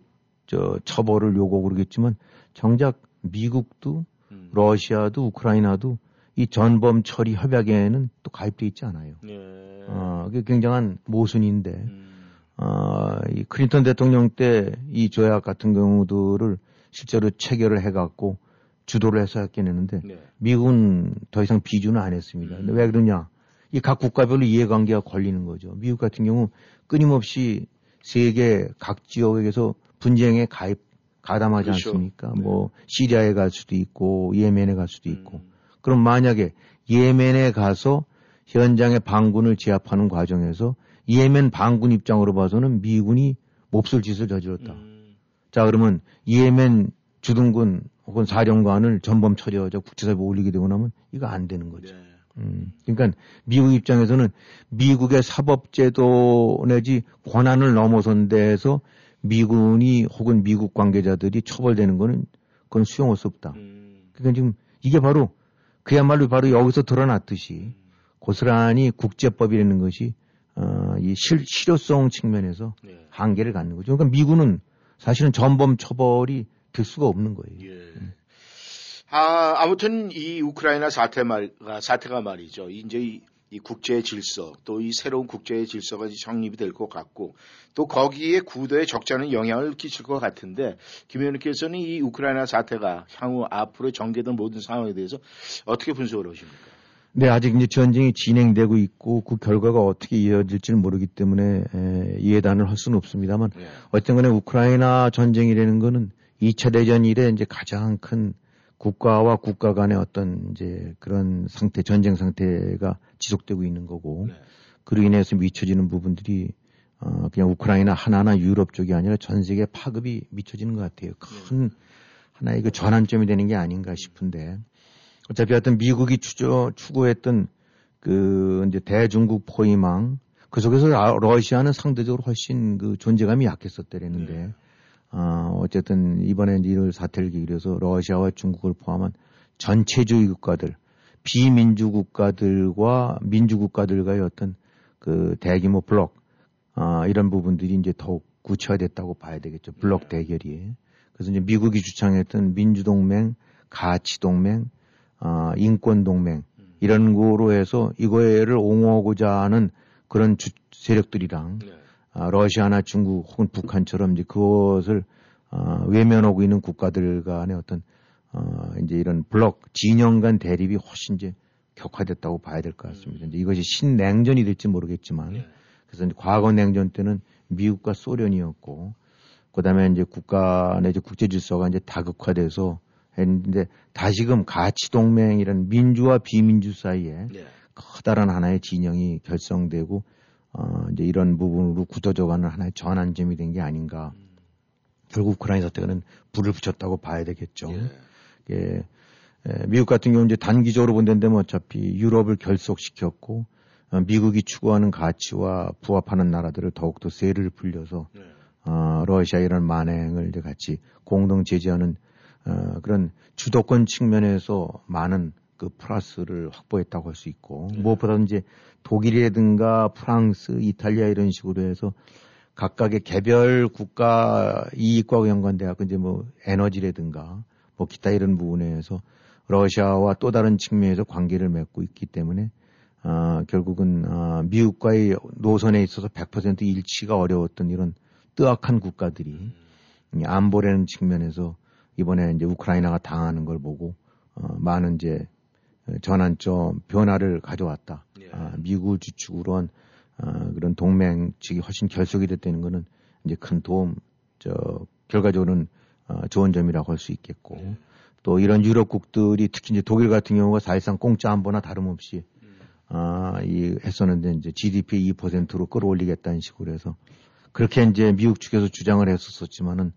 저 처벌을 요구하고 그러겠지만 정작 미국도 음. 러시아도 우크라이나도 이 전범 처리 협약에는 또 가입돼 있지 않아요. 예. 어, 그게 굉장한 모순인데, 음. 어, 이 클린턴 대통령 때 이 조약 같은 경우들을 실제로 체결을 해갖고 주도를 해서 했긴 했는데, 네. 미국은 더 이상 비준을 안 했습니다. 근데 왜 그러냐? 이 각 국가별로 이해관계가 걸리는 거죠. 미국 같은 경우 끊임없이 세계 각 지역에서 분쟁에 가입, 가담하지 그렇죠. 않습니까? 네. 뭐, 시리아에 갈 수도 있고, 예멘에 갈 수도 있고. 음. 그럼 만약에 예멘에 가서 현장의 반군을 제압하는 과정에서 예멘 반군 입장으로 봐서는 미군이 몹쓸 짓을 저질렀다. 음. 자, 그러면 예멘 주둔군 혹은 사령관을 전범 처리하자 국제사회에 올리게 되고 나면 이거 안 되는 거죠. 네. 음, 그러니까 미국 입장에서는 미국의 사법제도 내지 권한을 넘어선 데에서 미군이 혹은 미국 관계자들이 처벌되는 거는 그건 수용할 수 없다. 음. 그러니까 지금 이게 바로 그야말로 바로 여기서 드러났듯이 고스란히 국제법이라는 것이 어, 이 실, 실효성 측면에서 네. 한계를 갖는 거죠. 그러니까 미군은 사실은 전범 처벌이 될 수가 없는 거예요. 예. 아, 아무튼 이 우크라이나 사태 말, 사태가 말이죠. 이제 이, 이 국제 질서, 또 이 새로운 국제 질서가 이제 정립이 될 것 같고, 또 거기에 구도에 적지 않은 영향을 끼칠 것 같은데, 김 의원님께서는 이 우크라이나 사태가 향후 앞으로 전개된 모든 상황에 대해서 어떻게 분석을 하십니까? 네, 아직 이제 전쟁이 진행되고 있고 그 결과가 어떻게 이어질지는 모르기 때문에 에, 예단을 할 수는 없습니다만 예. 어쨌든 간에 우크라이나 전쟁이라는 거는 2차 대전 이래 이제 가장 큰 국가와 국가 간의 어떤 이제 그런 상태, 전쟁 상태가 지속되고 있는 거고 네. 그로 인해서 미쳐지는 부분들이 어, 그냥 우크라이나 하나나 유럽 쪽이 아니라 전 세계 파급이 미쳐지는 것 같아요. 큰 하나의 그 전환점이 되는 게 아닌가 싶은데 어차피 하여튼 미국이 추저, 추구했던 그 이제 대중국 포위망 그 속에서 아- 러시아는 상대적으로 훨씬 그 존재감이 약했었대랬는데 네. 어, 어쨌든 이번에 이런 사태를 해서 러시아와 중국을 포함한 전체주의 국가들 비민주 국가들과 민주 국가들과의 어떤 그 대규모 블록 아, 이런 부분들이 이제 더욱 구체화됐다고 봐야 되겠죠. 블록 네. 대결이. 그래서 이제 미국이 주창했던 민주동맹, 가치동맹, 아, 인권동맹 이런 거로 해서 이거를 옹호하고자 하는 그런 주, 세력들이랑 네. 아, 러시아나 중국 혹은 북한처럼 이제 그것을 어, 외면하고 있는 국가들 간의 어떤 어, 이제 이런 블록 진영 간 대립이 훨씬 이제 격화됐다고 봐야 될 것 같습니다. 이제 이것이 신냉전이 될지 모르겠지만 네. 그래서 과거 냉전 때는 미국과 소련이었고 그다음에 이제 국가 내지 국제 질서가 이제 다극화돼서 했는데 다시금 가치 동맹이란 민주와 비민주 사이에 네. 커다란 하나의 진영이 결성되고 어 이제 이런 부분으로 굳어져가는 하나의 전환점이 된 게 아닌가. 음. 결국 우크라이나 사태는 불을 붙였다고 봐야 되겠죠. 예. 예. 예, 미국 같은 경우 이제 단기적으로 본다면 어차피 유럽을 결속시켰고 어, 미국이 추구하는 가치와 부합하는 나라들을 더욱더 세를 불려서 네. 어, 러시아 이런 만행을 이제 같이 공동 제재하는 어, 그런 주도권 측면에서 많은 그 플러스를 확보했다고 할 수 있고 네. 무엇보다 이제 독일이라든가 프랑스, 이탈리아 이런 식으로 해서 각각의 개별 국가 이익과 연관돼 갖고 이제 뭐 에너지라든가 뭐 기타 이런 부분에서 러시아와 또 다른 측면에서 관계를 맺고 있기 때문에 어, 결국은 어, 미국과의 노선에 있어서 100% 일치가 어려웠던 이런 뜨악한 국가들이 안보라는 측면에서 이번에 이제 우크라이나가 당하는 걸 보고 어, 많은 이제 전환점 변화를 가져왔다. 예. 아, 미국을 주축으로 한 어, 그런 동맹 측이 훨씬 결속이 됐다는 거는 이제 큰 도움, 저, 결과적으로는 어, 좋은 점이라고 할 수 있겠고 네. 또 이런 유럽국들이 특히 이제 독일 같은 경우가 사실상 공짜 안보나 다름없이 음. 아, 이 했었는데 이제 GDP 2%로 끌어올리겠다는 식으로 해서 그렇게 이제 미국 측에서 주장을 했었었지만은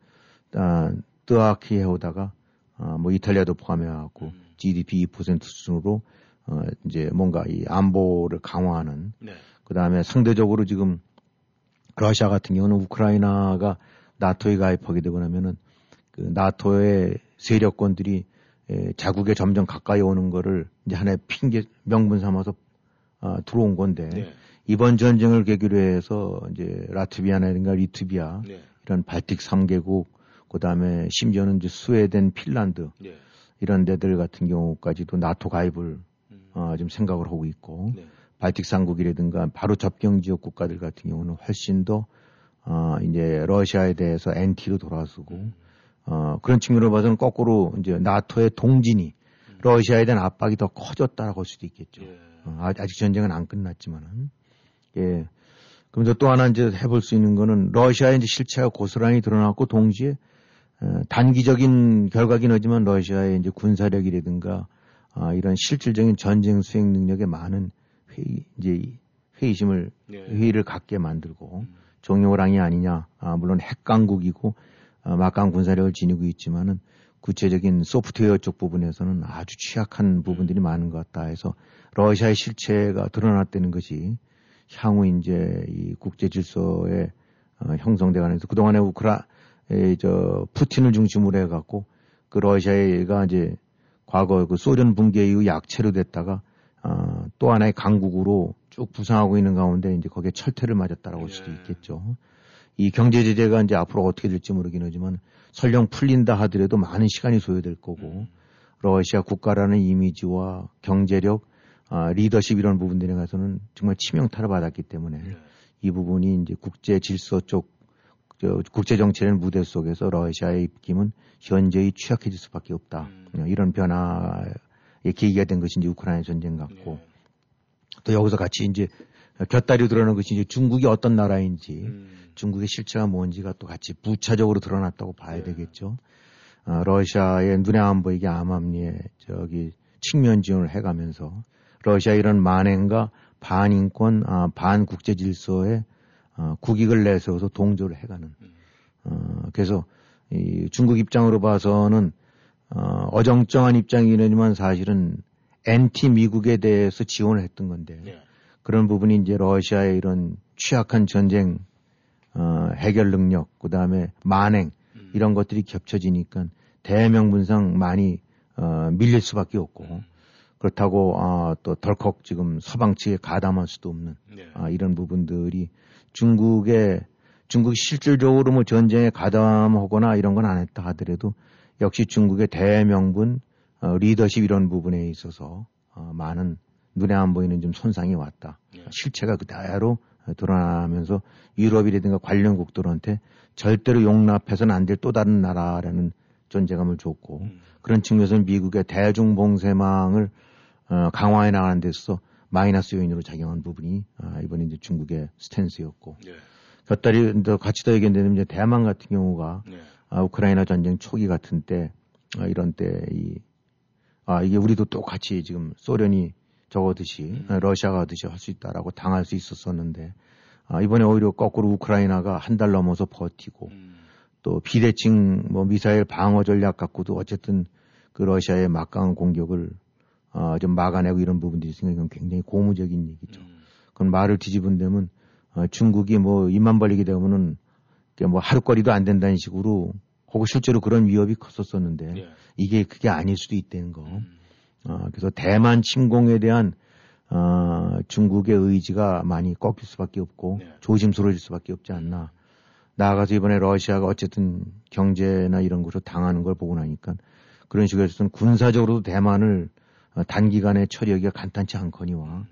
아, 뜨악히 해오다가 아, 뭐 이탈리아도 포함해 갖고 음. GDP 2% 수준으로 어, 이제 뭔가 이 안보를 강화하는 네. 그 다음에 상대적으로 지금 러시아 같은 경우는 우크라이나가 나토에 가입하게 되고 나면은 그 나토의 세력권들이 에, 자국에 점점 가까이 오는 거를 이제 하나의 핑계 명분 삼아서 어, 들어온 건데 네. 이번 전쟁을 계기로 해서 이제 라트비아나 리투비아 네. 이런 발틱 3개국 그다음에 심지어는 이제 스웨덴, 핀란드 네. 이런 데들 같은 경우까지도 나토 가입을 음. 어, 지금 생각을 하고 있고 네. 발틱 삼국이라든가 바로 접경 지역 국가들 같은 경우는 훨씬 더 어, 이제 러시아에 대해서 엔티로 돌아서고 음. 어, 그런 측면으로 봐서는 거꾸로 이제 나토의 동진이 음. 러시아에 대한 압박이 더 커졌다라고 할 수도 있겠죠. 예. 어, 아직 전쟁은 안 끝났지만은 예. 그러면서 또 하나 이제 해볼 수 있는 거는 러시아의 이제 실체가 고스란히 드러났고 동시에 어, 단기적인 결과긴 하지만 러시아의 이제 군사력이라든가 아, 이런 실질적인 전쟁 수행 능력에 많은 회의, 이제 회의심을, 네. 회의를 갖게 만들고 음. 종료랑이 아니냐. 아, 물론 핵강국이고 아, 막강 군사력을 지니고 있지만은 구체적인 소프트웨어 쪽 부분에서는 아주 취약한 부분들이 음. 많은 것 같다 해서 러시아의 실체가 드러났다는 것이 향후 이제 이 국제 질서에 어, 형성돼가면서 그동안에 우크라, 에, 저, 푸틴을 중심으로 해갖고 그 러시아가 이제 과거 그 소련 붕괴 이후 약체로 됐다가 어, 또 하나의 강국으로 쭉 부상하고 있는 가운데 이제 거기에 철퇴를 맞았다라고 할 수도 예. 있겠죠. 이 경제 제재가 이제 앞으로 어떻게 될지 모르긴 하지만 설령 풀린다 하더라도 많은 시간이 소요될 거고 음. 러시아 국가라는 이미지와 경제력, 아, 리더십 이런 부분들에 가서는 정말 치명타를 받았기 때문에 네. 이 부분이 이제 국제 질서 쪽, 저, 국제 정치라는 무대 속에서 러시아의 입김은 현재의 취약해질 수밖에 없다. 음. 이런 변화 계기가 된 것이 이제 우크라이나 전쟁 같고 네. 또 여기서 같이 이제 곁다리 드러나는 것이 이제 중국이 어떤 나라인지 음. 중국의 실체가 뭔지가 또 같이 부차적으로 드러났다고 봐야 네. 되겠죠. 어, 러시아의 눈에 안 보이게 암암리에 저기 측면 지원을 해가면서 러시아 이런 만행과 반인권, 아, 반국제 질서에 어, 국익을 내세워서 동조를 해가는. 음. 어, 그래서 이 중국 입장으로 봐서는 어, 어정쩡한 입장이지만 사실은 엔티 미국에 대해서 지원을 했던 건데 네. 그런 부분이 이제 러시아의 이런 취약한 전쟁 어, 해결 능력 그 다음에 만행 음. 이런 것들이 겹쳐지니까 대명분상 많이 어, 밀릴 수밖에 없고 음. 그렇다고 아, 또 덜컥 지금 서방 측에 가담할 수도 없는 네. 아, 이런 부분들이 중국의 중국이 실질적으로 뭐 전쟁에 가담하거나 이런 건 안 했다 하더라도 역시 중국의 대명분 어, 리더십 이런 부분에 있어서 어, 많은 눈에 안 보이는 좀 손상이 왔다. 네. 실체가 그대로 드러나면서 유럽이라든가 관련국들한테 절대로 용납해서는 안 될 또 다른 나라라는 존재감을 줬고 음. 그런 측면에서는 미국의 대중 봉쇄망을 어, 강화해 나가는 데서 마이너스 요인으로 작용한 부분이 아, 이번에 이제 중국의 스탠스였고 네. 곁다리 더 같이 더 얘기했는데 이제 대만 같은 경우가 네. 아, 우크라이나 전쟁 초기 같은 때 아, 이런 때이 아, 이게 우리도 똑같이 지금 소련이 저거듯이 음. 아, 러시아가 하듯이 할 수 있다라고 당할 수 있었었는데 아, 이번에 오히려 거꾸로 우크라이나가 한 달 넘어서 버티고 음. 또 비대칭 뭐 미사일 방어 전략 갖고도 어쨌든 그 러시아의 막강한 공격을 어, 좀 막아내고 이런 부분들이 이건 굉장히 고무적인 얘기죠. 음. 그건 말을 뒤집은다면 어, 중국이 뭐 입만 벌리게 되면은 뭐 하루거리도 안 된다는 식으로 혹은 실제로 그런 위협이 컸었었는데 네. 이게 그게 아닐 수도 있다는 거. 음. 어, 그래서 대만 침공에 대한 어, 중국의 의지가 많이 꺾일 수밖에 없고 네. 조심스러워질 수밖에 없지 않나. 나아가서 이번에 러시아가 어쨌든 경제나 이런 것으로 당하는 걸 보고 나니까 그런 식으로 해서는 군사적으로도 대만을 어, 단기간에 처리하기가 간단치 않거니와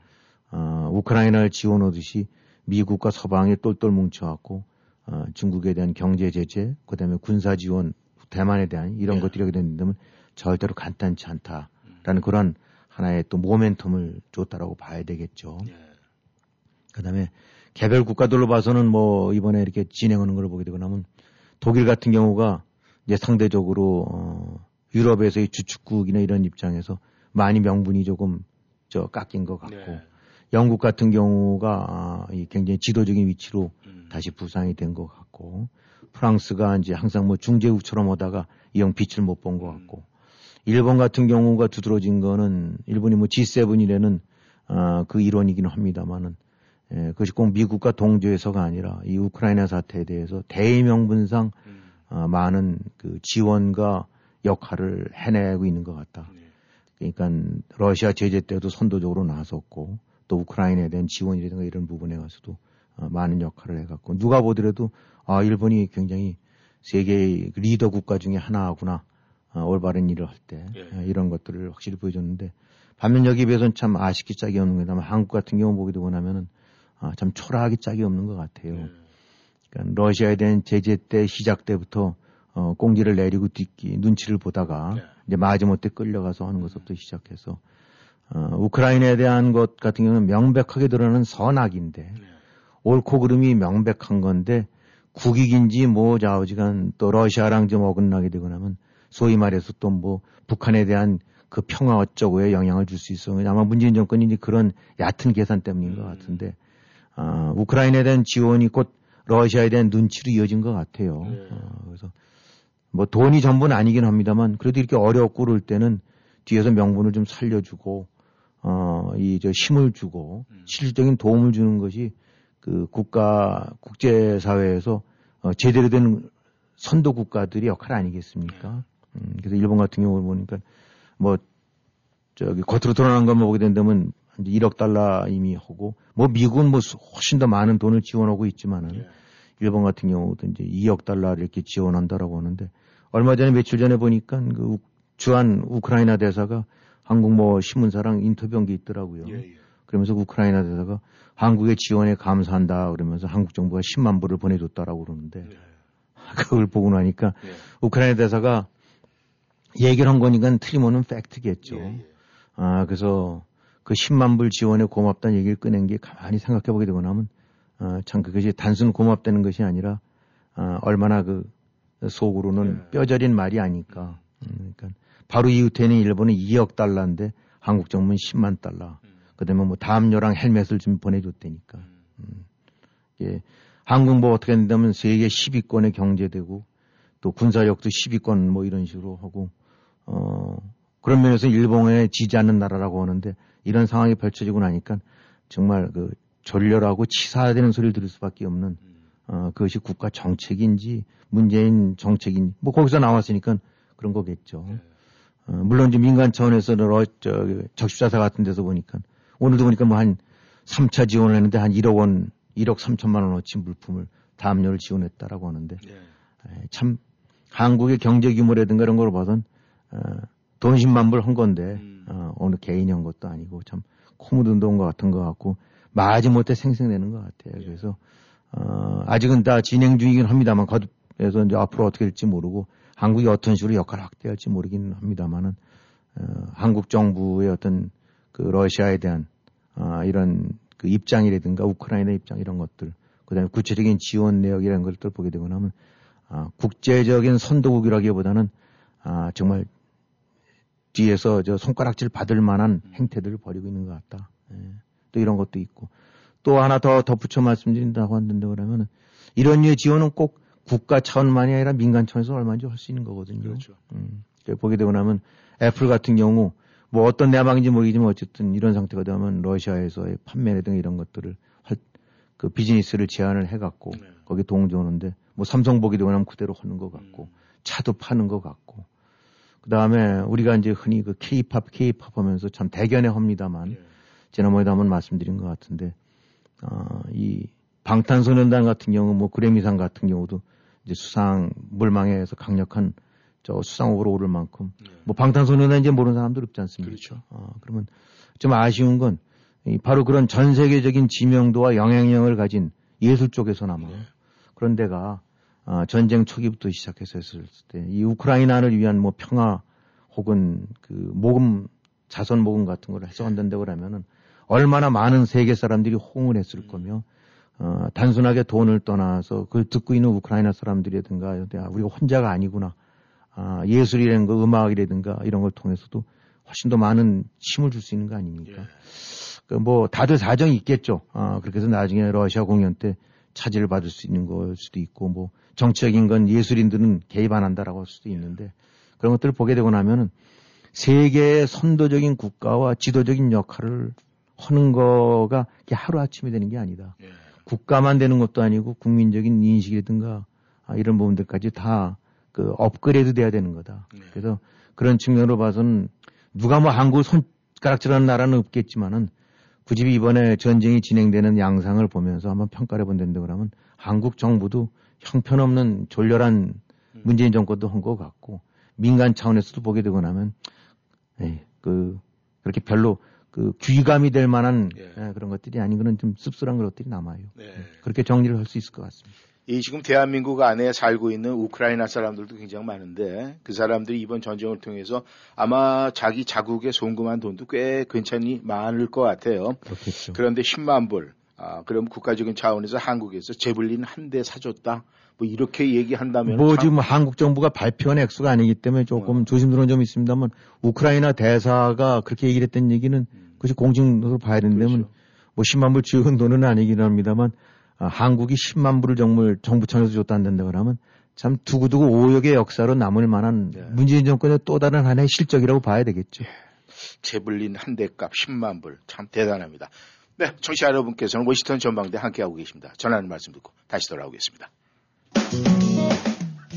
어, 우크라이나를 지원하듯이 미국과 서방이 똘똘 뭉쳐갖고 어, 중국에 대한 경제 제재, 그다음에 군사 지원, 대만에 대한 이런 네. 것들이 하게 된다면 절대로 간단치 않다 라는 그런 하나의 또 모멘텀을 줬다라고 봐야 되겠죠. 네. 그다음에 개별 국가들로 봐서는 뭐 이번에 이렇게 진행하는 걸 보게 되고 나면 독일 같은 경우가 이제 상대적으로 어, 유럽에서의 주축국이나 이런 입장에서 많이 명분이 조금 저 깎인 것 같고 네. 영국 같은 경우가 아, 이 굉장히 지도적인 위치로 음. 다시 부상이 된 것 같고 프랑스가 이제 항상 뭐 중재국처럼 오다가 이형 빛을 못 본 것 같고 일본 같은 경우가 두드러진 거는 일본이 뭐 G7이라는 아, 그 일원이기는 합니다만은 예, 그것이 꼭 미국과 동조해서가 아니라 이 우크라이나 사태에 대해서 대의명분상 음. 아, 많은 그 지원과 역할을 해내고 있는 것 같다. 네. 그러니까 러시아 제재 때도 선도적으로 나섰고 또 우크라이나에 대한 지원이라든가 이런 부분에 가서도 어, 많은 역할을 해갔고 누가 보더라도 아 일본이 굉장히 세계의 그 리더 국가 중에 하나구나 어, 올바른 일을 할때 예. 이런 것들을 확실히 보여줬는데 반면 여기에 비해서는 참 아쉽기 짝이 없는 거다만 한국 같은 경우 보게 되고 나면은 아, 참 초라하기 짝이 없는 것 같아요. 네. 그러니까 러시아에 대한 제재 때 시작 때부터 어, 꽁지를 내리고 뒤기 눈치를 보다가 네. 이제 마지못해 끌려가서 하는 것부터 시작해서 어, 우크라이나에 대한 것 같은 경우는 명백하게 드러나는 선악인데 네. 옳고 그름이 명백한 건데 국익인지 뭐 좌우지간 또 러시아랑 좀 어긋나게 되고 나면 소위 말해서 또 뭐 북한에 대한 그 평화 어쩌고에 영향을 줄 수 있어. 아마 문재인 정권이 이제 그런 얕은 계산 때문인 것 음. 같은데 아, 우크라이나에 대한 지원이 곧 러시아에 대한 눈치로 이어진 것 같아요. 네. 어, 그래서 뭐 돈이 전부는 아니긴 합니다만 그래도 이렇게 어렵고 그럴 때는 뒤에서 명분을 좀 살려주고 어, 이 저 힘을 주고 음. 실질적인 도움을 주는 것이 그 국가 국제 사회에서 어, 제대로 된 선도 국가들이 역할 아니겠습니까? 음, 그래서 일본 같은 경우를 보니까 뭐 저기 겉으로 드러난 것만 보게 된다면 이제 1억 달러 이미 하고 뭐 미국은 뭐 훨씬 더 많은 돈을 지원하고 있지만은 예. 일본 같은 경우도 이제 2억 달러를 이렇게 지원한다라고 하는데 얼마 전에 며칠 전에 보니까 그 우- 주한 우크라이나 대사가 한국 뭐 신문사랑 인터뷰한 게 있더라고요. 예, 예. 그러면서 우크라이나 대사가 한국의 지원에 감사한다 그러면서 한국 정부가 10만 불을 보내줬다라고 그러는데 네. 그걸 보고 나니까 예. 우크라이나 대사가 얘기를 한 거니까 틀림없는 팩트겠죠. 예, 예. 아, 그래서 그 10만 불 지원에 고맙다는 얘기를 꺼낸 게 가만히 생각해 보게 되고 나면 아, 참 그것이 단순 고맙다는 것이 아니라 아, 얼마나 그 속으로는 예. 뼈저린 말이 아닐까. 음, 그러니까 바로 이후에는 일본은 2억 달러인데 한국 정부는 10만 달러. 음. 그다음에 뭐 담요랑 헬멧을 좀 보내줬다니까. 음. 예, 한국 뭐 어떻게 된다면 세계 10위권의 경제되고 또 군사력도 10위권 뭐 이런 식으로 하고 어 그런 면에서 일본에 지지 않는 나라라고 하는데 이런 상황이 펼쳐지고 나니까 정말 그 졸렬하고 치사되는 소리를 들을 수밖에 없는 음. 어 그것이 국가 정책인지 문재인 정책인지 뭐 거기서 나왔으니까 그런 거겠죠. 네. 어, 물론 이제 민간 차원에서는 어, 저, 적십자사 같은 데서 보니까 오늘도 보니까 뭐 한 3차 지원을 했는데 한 1억 원, 1억 3천만 원어치 물품을 다음료를 지원했다라고 하는데 예. 에, 참 한국의 경제 규모라든가 이런 걸 봐선 어, 돈 10만 불 한 건데 음. 어, 어느 개인이 한 것도 아니고 참 코묻은 것 같은 것 같고 마지못해 생생내는 것 같아요. 예. 그래서 어, 아직은 다 진행 중이긴 합니다만 거듭해서 이제 앞으로 어떻게 될지 모르고 한국이 어떤 식으로 역할을 확대할지 모르긴 합니다만은 어, 한국 정부의 어떤 그 러시아에 대한 아, 이런 그 입장이라든가 우크라이나 입장 이런 것들 그다음에 구체적인 지원 내역 이런 것들 보게 되고 나면 아, 국제적인 선도국이라기보다는 아, 정말 뒤에서 저 손가락질 받을 만한 행태들을 벌이고 있는 것 같다. 예. 또 이런 것도 있고 또 하나 더 덧붙여 말씀드린다고 하는데 그러면은 이런 류의 지원은 꼭 국가 차원만이 아니라 민간 차원에서 얼마인지 할 수 있는 거거든요. 그렇죠. 음, 보게 되고 나면 애플 같은 경우 뭐 어떤 내막인지 모르겠지만 어쨌든 이런 상태가 되면 러시아에서의 판매라든가 이런 것들을 할, 그 비즈니스를 제한을 해갖고 네. 거기 동조하는데 뭐 삼성 보게 되고 나면 그대로 하는 것 같고 차도 파는 것 같고 그 다음에 우리가 이제 흔히 그 K-팝, K-팝 하면서 참 대견해 합니다만 예. 지난번에도 한번 말씀드린 것 같은데 어, 이 방탄소년단 같은 경우 뭐 그래미상 같은 경우도 이제 수상 물망에서 강력한 저 수상 후보로 오를 만큼 뭐 방탄소년단 이제 모르는 사람들 없지 않습니까? 그렇죠. 어, 그러면 좀 아쉬운 건 이 바로 그런 전 세계적인 지명도와 영향력을 가진 예술 쪽에서나마 그런 데가 아, 전쟁 초기부터 시작해서 했을 때 이 우크라이나를 위한 뭐 평화 혹은 그 모금 자선 모금 같은 걸 해석한다고 그러면은 얼마나 많은 세계 사람들이 호응을 했을 거며 어, 단순하게 돈을 떠나서 그걸 듣고 있는 우크라이나 사람들이라든가 아, 우리가 혼자가 아니구나 아, 예술이라는 거 음악이라든가 이런 걸 통해서도 훨씬 더 많은 힘을 줄 수 있는 거 아닙니까? 예. 그뭐 다들 사정이 있겠죠. 아, 그렇게 해서 나중에 러시아 공연 때 차질을 받을 수 있는 걸 수도 있고 뭐 정치적인 건 예술인들은 개입 안 한다라고 할 수도 있는데 그런 것들을 보게 되고 나면은 세계의 선도적인 국가와 지도적인 역할을 하는 거가 이게 하루아침에 되는 게 아니다. 예. 국가만 되는 것도 아니고 국민적인 인식이라든가 아, 이런 부분들까지 다 그 업그레이드 돼야 되는 거다. 네. 그래서 그런 측면으로 봐서는 누가 뭐 한국을 손가락질하는 나라는 없겠지만은 굳이 이번에 전쟁이 진행되는 양상을 보면서 한번 평가를 해본다는데 그러면 한국 정부도 형편없는 졸렬한 문재인 정권도 한 것 같고 민간 차원에서도 보게 되고 나면 에이, 그 그렇게 별로 그 귀감이 될 만한 예. 예, 그런 것들이 아닌 그런 좀 씁쓸한 것들이 남아요. 네. 그렇게 정리를 할 수 있을 것 같습니다. 이 지금 대한민국 안에 살고 있는 우크라이나 사람들도 굉장히 많은데 그 사람들이 이번 전쟁을 통해서 아마 자기 자국에 송금한 돈도 꽤 괜찮이 많을 것 같아요. 그렇겠죠. 그런데 10만 불. 아, 그럼 국가적인 차원에서 한국에서 제블린 한 대 사줬다. 뭐 이렇게 얘기한다면 뭐 참- 지금 한국 정부가 발표한 액수가 아니기 때문에 조금 어. 조심스러운 점이 있습니다만 우크라이나 대사가 그렇게 얘기를 했던 얘기는 그것이 공식으로 봐야 되는데 그렇죠. 뭐 10만 불 지원 돈은 아니긴 합니다만 아, 한국이 10만 불을 정말 정부 차원에서 줬다 안 된다 그러면 참 두고두고 오역의 역사로 남을 만한 네. 문재인 정권의 또 다른 하나의 실적이라고 봐야 되겠죠. 제블린 한 대값 10만 불. 참 대단합니다. 네, 청취자 여러분께서는 워싱턴 전망대 함께하고 계십니다. 전하는 말씀 듣고 다시 돌아오겠습니다.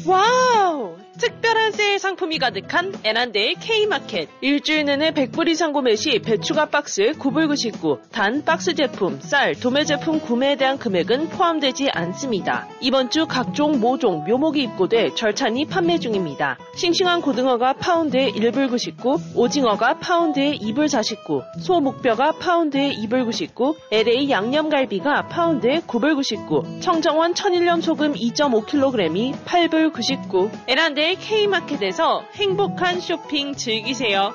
와우! 특별한 세일 상품이 가득한 애난데일 K마켓. 일주일 내내 100불 이상 구매 시 배추가 박스 9불99. 단 박스 제품, 쌀, 도매 제품 구매에 대한 금액은 포함되지 않습니다. 이번 주 각종 모종, 묘목이 입고돼 절찬히 판매 중입니다. 싱싱한 고등어가 파운드에 1불 99, 오징어가 파운드에 2불 49, 소 목뼈가 파운드에 2불 99, LA 양념갈비가 파운드에 9불 99, 청정원 천일염 소금 2.5kg이 8불 99. 에란데의 K마켓에서 행복한 쇼핑 즐기세요.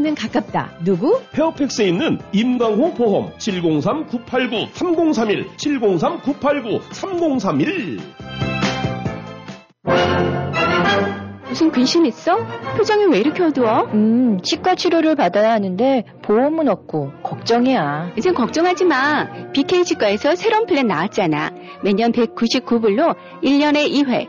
는 가깝다. 누구? 페어팩스에 있는 임강호 보험 703-989-3031 703-989-3031 무슨 근심 있어? 표정이 왜 이렇게 어두워? 음, 치과 치료를 받아야 하는데 보험은 없고 걱정이야. 이젠 걱정하지 마. BK 치과에서 새로운 플랜 나왔잖아. 매년 199불로 1년에 2회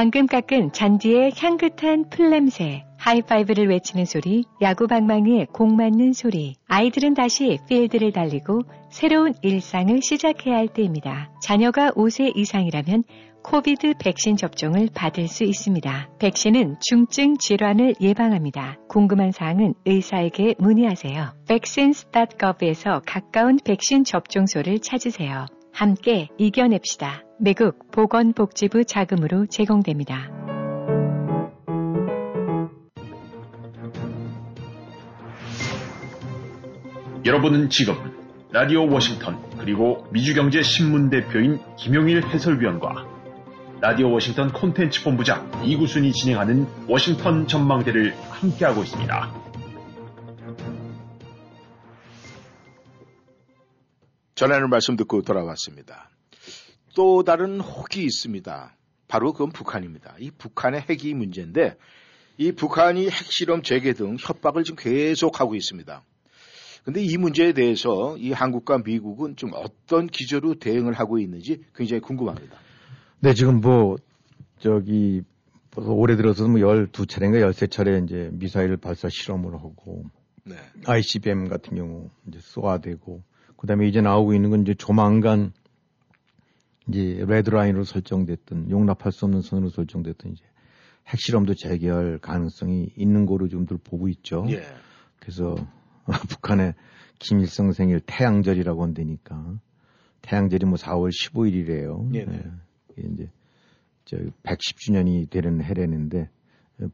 방금 깎은 잔디의 향긋한 풀냄새, 하이파이브를 외치는 소리, 야구 방망이에 공 맞는 소리. 아이들은 다시 필드를 달리고 새로운 일상을 시작해야 할 때입니다. 자녀가 5세 이상이라면 코비드 백신 접종을 받을 수 있습니다. 백신은 중증 질환을 예방합니다. 궁금한 사항은 의사에게 문의하세요. vaccines.gov에서 가까운 백신 접종소를 찾으세요. 함께 이겨냅시다. 미국 보건복지부 자금으로 제공됩니다. 여러분은 지금 라디오 워싱턴 그리고 미주경제 신문 대표인 김용일 해설위원과 라디오 워싱턴 콘텐츠 본부장 이구순이 진행하는 워싱턴 전망대를 함께하고 있습니다. 전하는 말씀 듣고 돌아왔습니다. 또 다른 혹이 있습니다. 바로 그건 북한입니다. 이 북한의 핵이 문제인데 이 북한이 핵실험 재개 등 협박을 지금 계속하고 있습니다. 근데 이 문제에 대해서 이 한국과 미국은 좀 어떤 기조로 대응을 하고 있는지 굉장히 궁금합니다. 네, 지금 뭐, 저기, 올해 들어서 뭐 12차례인가 13차례 이제 미사일 발사 실험을 하고, 네. ICBM 같은 경우 이제 쏘아대고, 그 다음에 이제 나오고 있는 건 이제 조만간 이제 레드라인으로 설정됐던, 용납할 수 없는 선으로 설정됐던 이제 핵실험도 재개할 가능성이 있는 거로 좀들 보고 있죠. 예. 그래서 북한의 김일성 생일 태양절이라고 한다니까 태양절이 뭐 4월 15일이래요. 네네. 네. 이게 이제 저 110주년이 되는 해례인데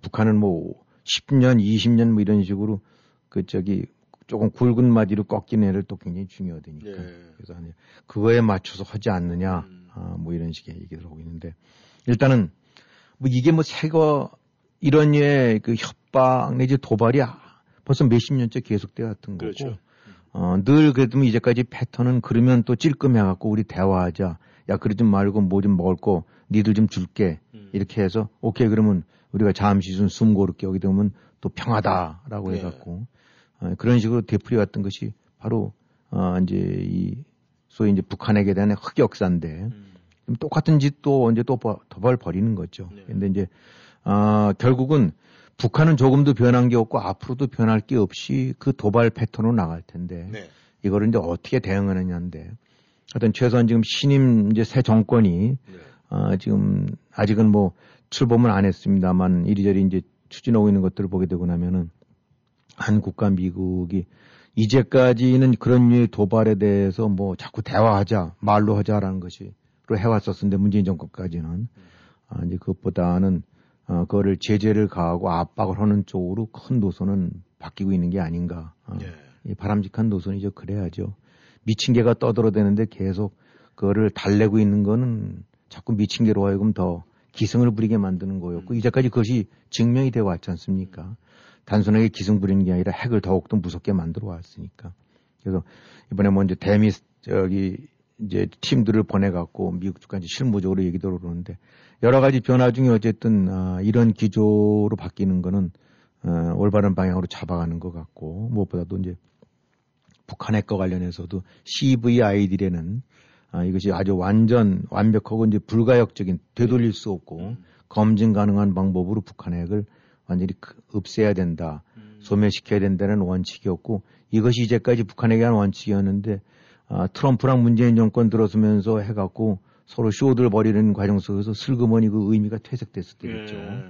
북한은 뭐 10년, 20년 뭐 이런 식으로 그 저기 조금 굵은 마디로 꺾이는 애를 또 굉장히 중요하다니까. 예. 그래서 아니 그거에 맞춰서 하지 않느냐, 음. 아, 뭐 이런 식의 얘기를 하고 있는데 일단은 뭐 이게 뭐 새거 이런 류의 그 협박 내지 도발이 아- 벌써 몇십 년째 계속돼 왔던 거고. 그렇죠. 어, 늘 그래도 뭐 이제까지 패턴은 그러면 또 찔끔해갖고 우리 대화하자. 야, 그러지 말고 뭐 좀 먹을 거 니들 좀 줄게. 음. 이렇게 해서 오케이 그러면 우리가 잠시 좀 숨 고를게 여기 되면 또 평하다라고 네. 해갖고 어, 그런 식으로 되풀이 왔던 것이 바로 어, 이제 이 소위 이제 북한에게 대한 흑역사인데 음. 좀 똑같은 이제 또 버- 도발 벌이는 거죠. 네. 근데 이제 아, 결국은 북한은 조금도 변한 게 없고 앞으로도 변할 게 없이 그 도발 패턴으로 나갈 텐데 네. 이거를 이제 어떻게 대응하느냐인데 하여튼 최소한 지금 신임 이제 새 정권이 네. 어, 지금 아직은 뭐 출범은 안 했습니다만 이리저리 이제 추진하고 있는 것들을 보게 되고 나면은 한국과 미국이 이제까지는 그런 류의 도발에 대해서 뭐 자꾸 대화하자 말로 하자라는 것이로 해왔었는데 문재인 정권까지는 아, 이제 그것보다는 어, 그거를 제재를 가하고 압박을 하는 쪽으로 큰 노선은 바뀌고 있는 게 아닌가. 어, 예. 이 바람직한 노선이죠. 그래야죠. 미친 개가 떠들어대는데 계속 그거를 달래고 있는 거는 자꾸 미친 개로 하여금 더 기승을 부리게 만드는 거였고 음. 이제까지 그것이 증명이 되어 왔지 않습니까? 단순하게 기승 부리는 게 아니라 핵을 더욱더 무섭게 만들어 왔으니까. 그래서 이번에 먼저 대미 저기 이제 팀들을 보내 갖고 미국 쪽까지 실무적으로 얘기도 그러는데 여러 가지 변화 중에 어쨌든 아, 이런 기조로 바뀌는 거는 어, 올바른 방향으로 잡아가는 것 같고 무엇보다도 이제 북한의 거 관련해서도 CVID라는 아, 이것이 아주 완전 완벽하고 이제 불가역적인 되돌릴 수 없고 음. 검증 가능한 방법으로 북한 핵을 완전히 그 없애야 된다. 음. 소멸시켜야 된다는 원칙이었고 이것이 이제까지 북한에 대한 원칙이었는데 아, 트럼프랑 문재인 정권 들어서면서 해갖고 서로 쇼들 벌이는 과정 속에서 슬그머니 그 의미가 퇴색됐을 때겠죠. 예.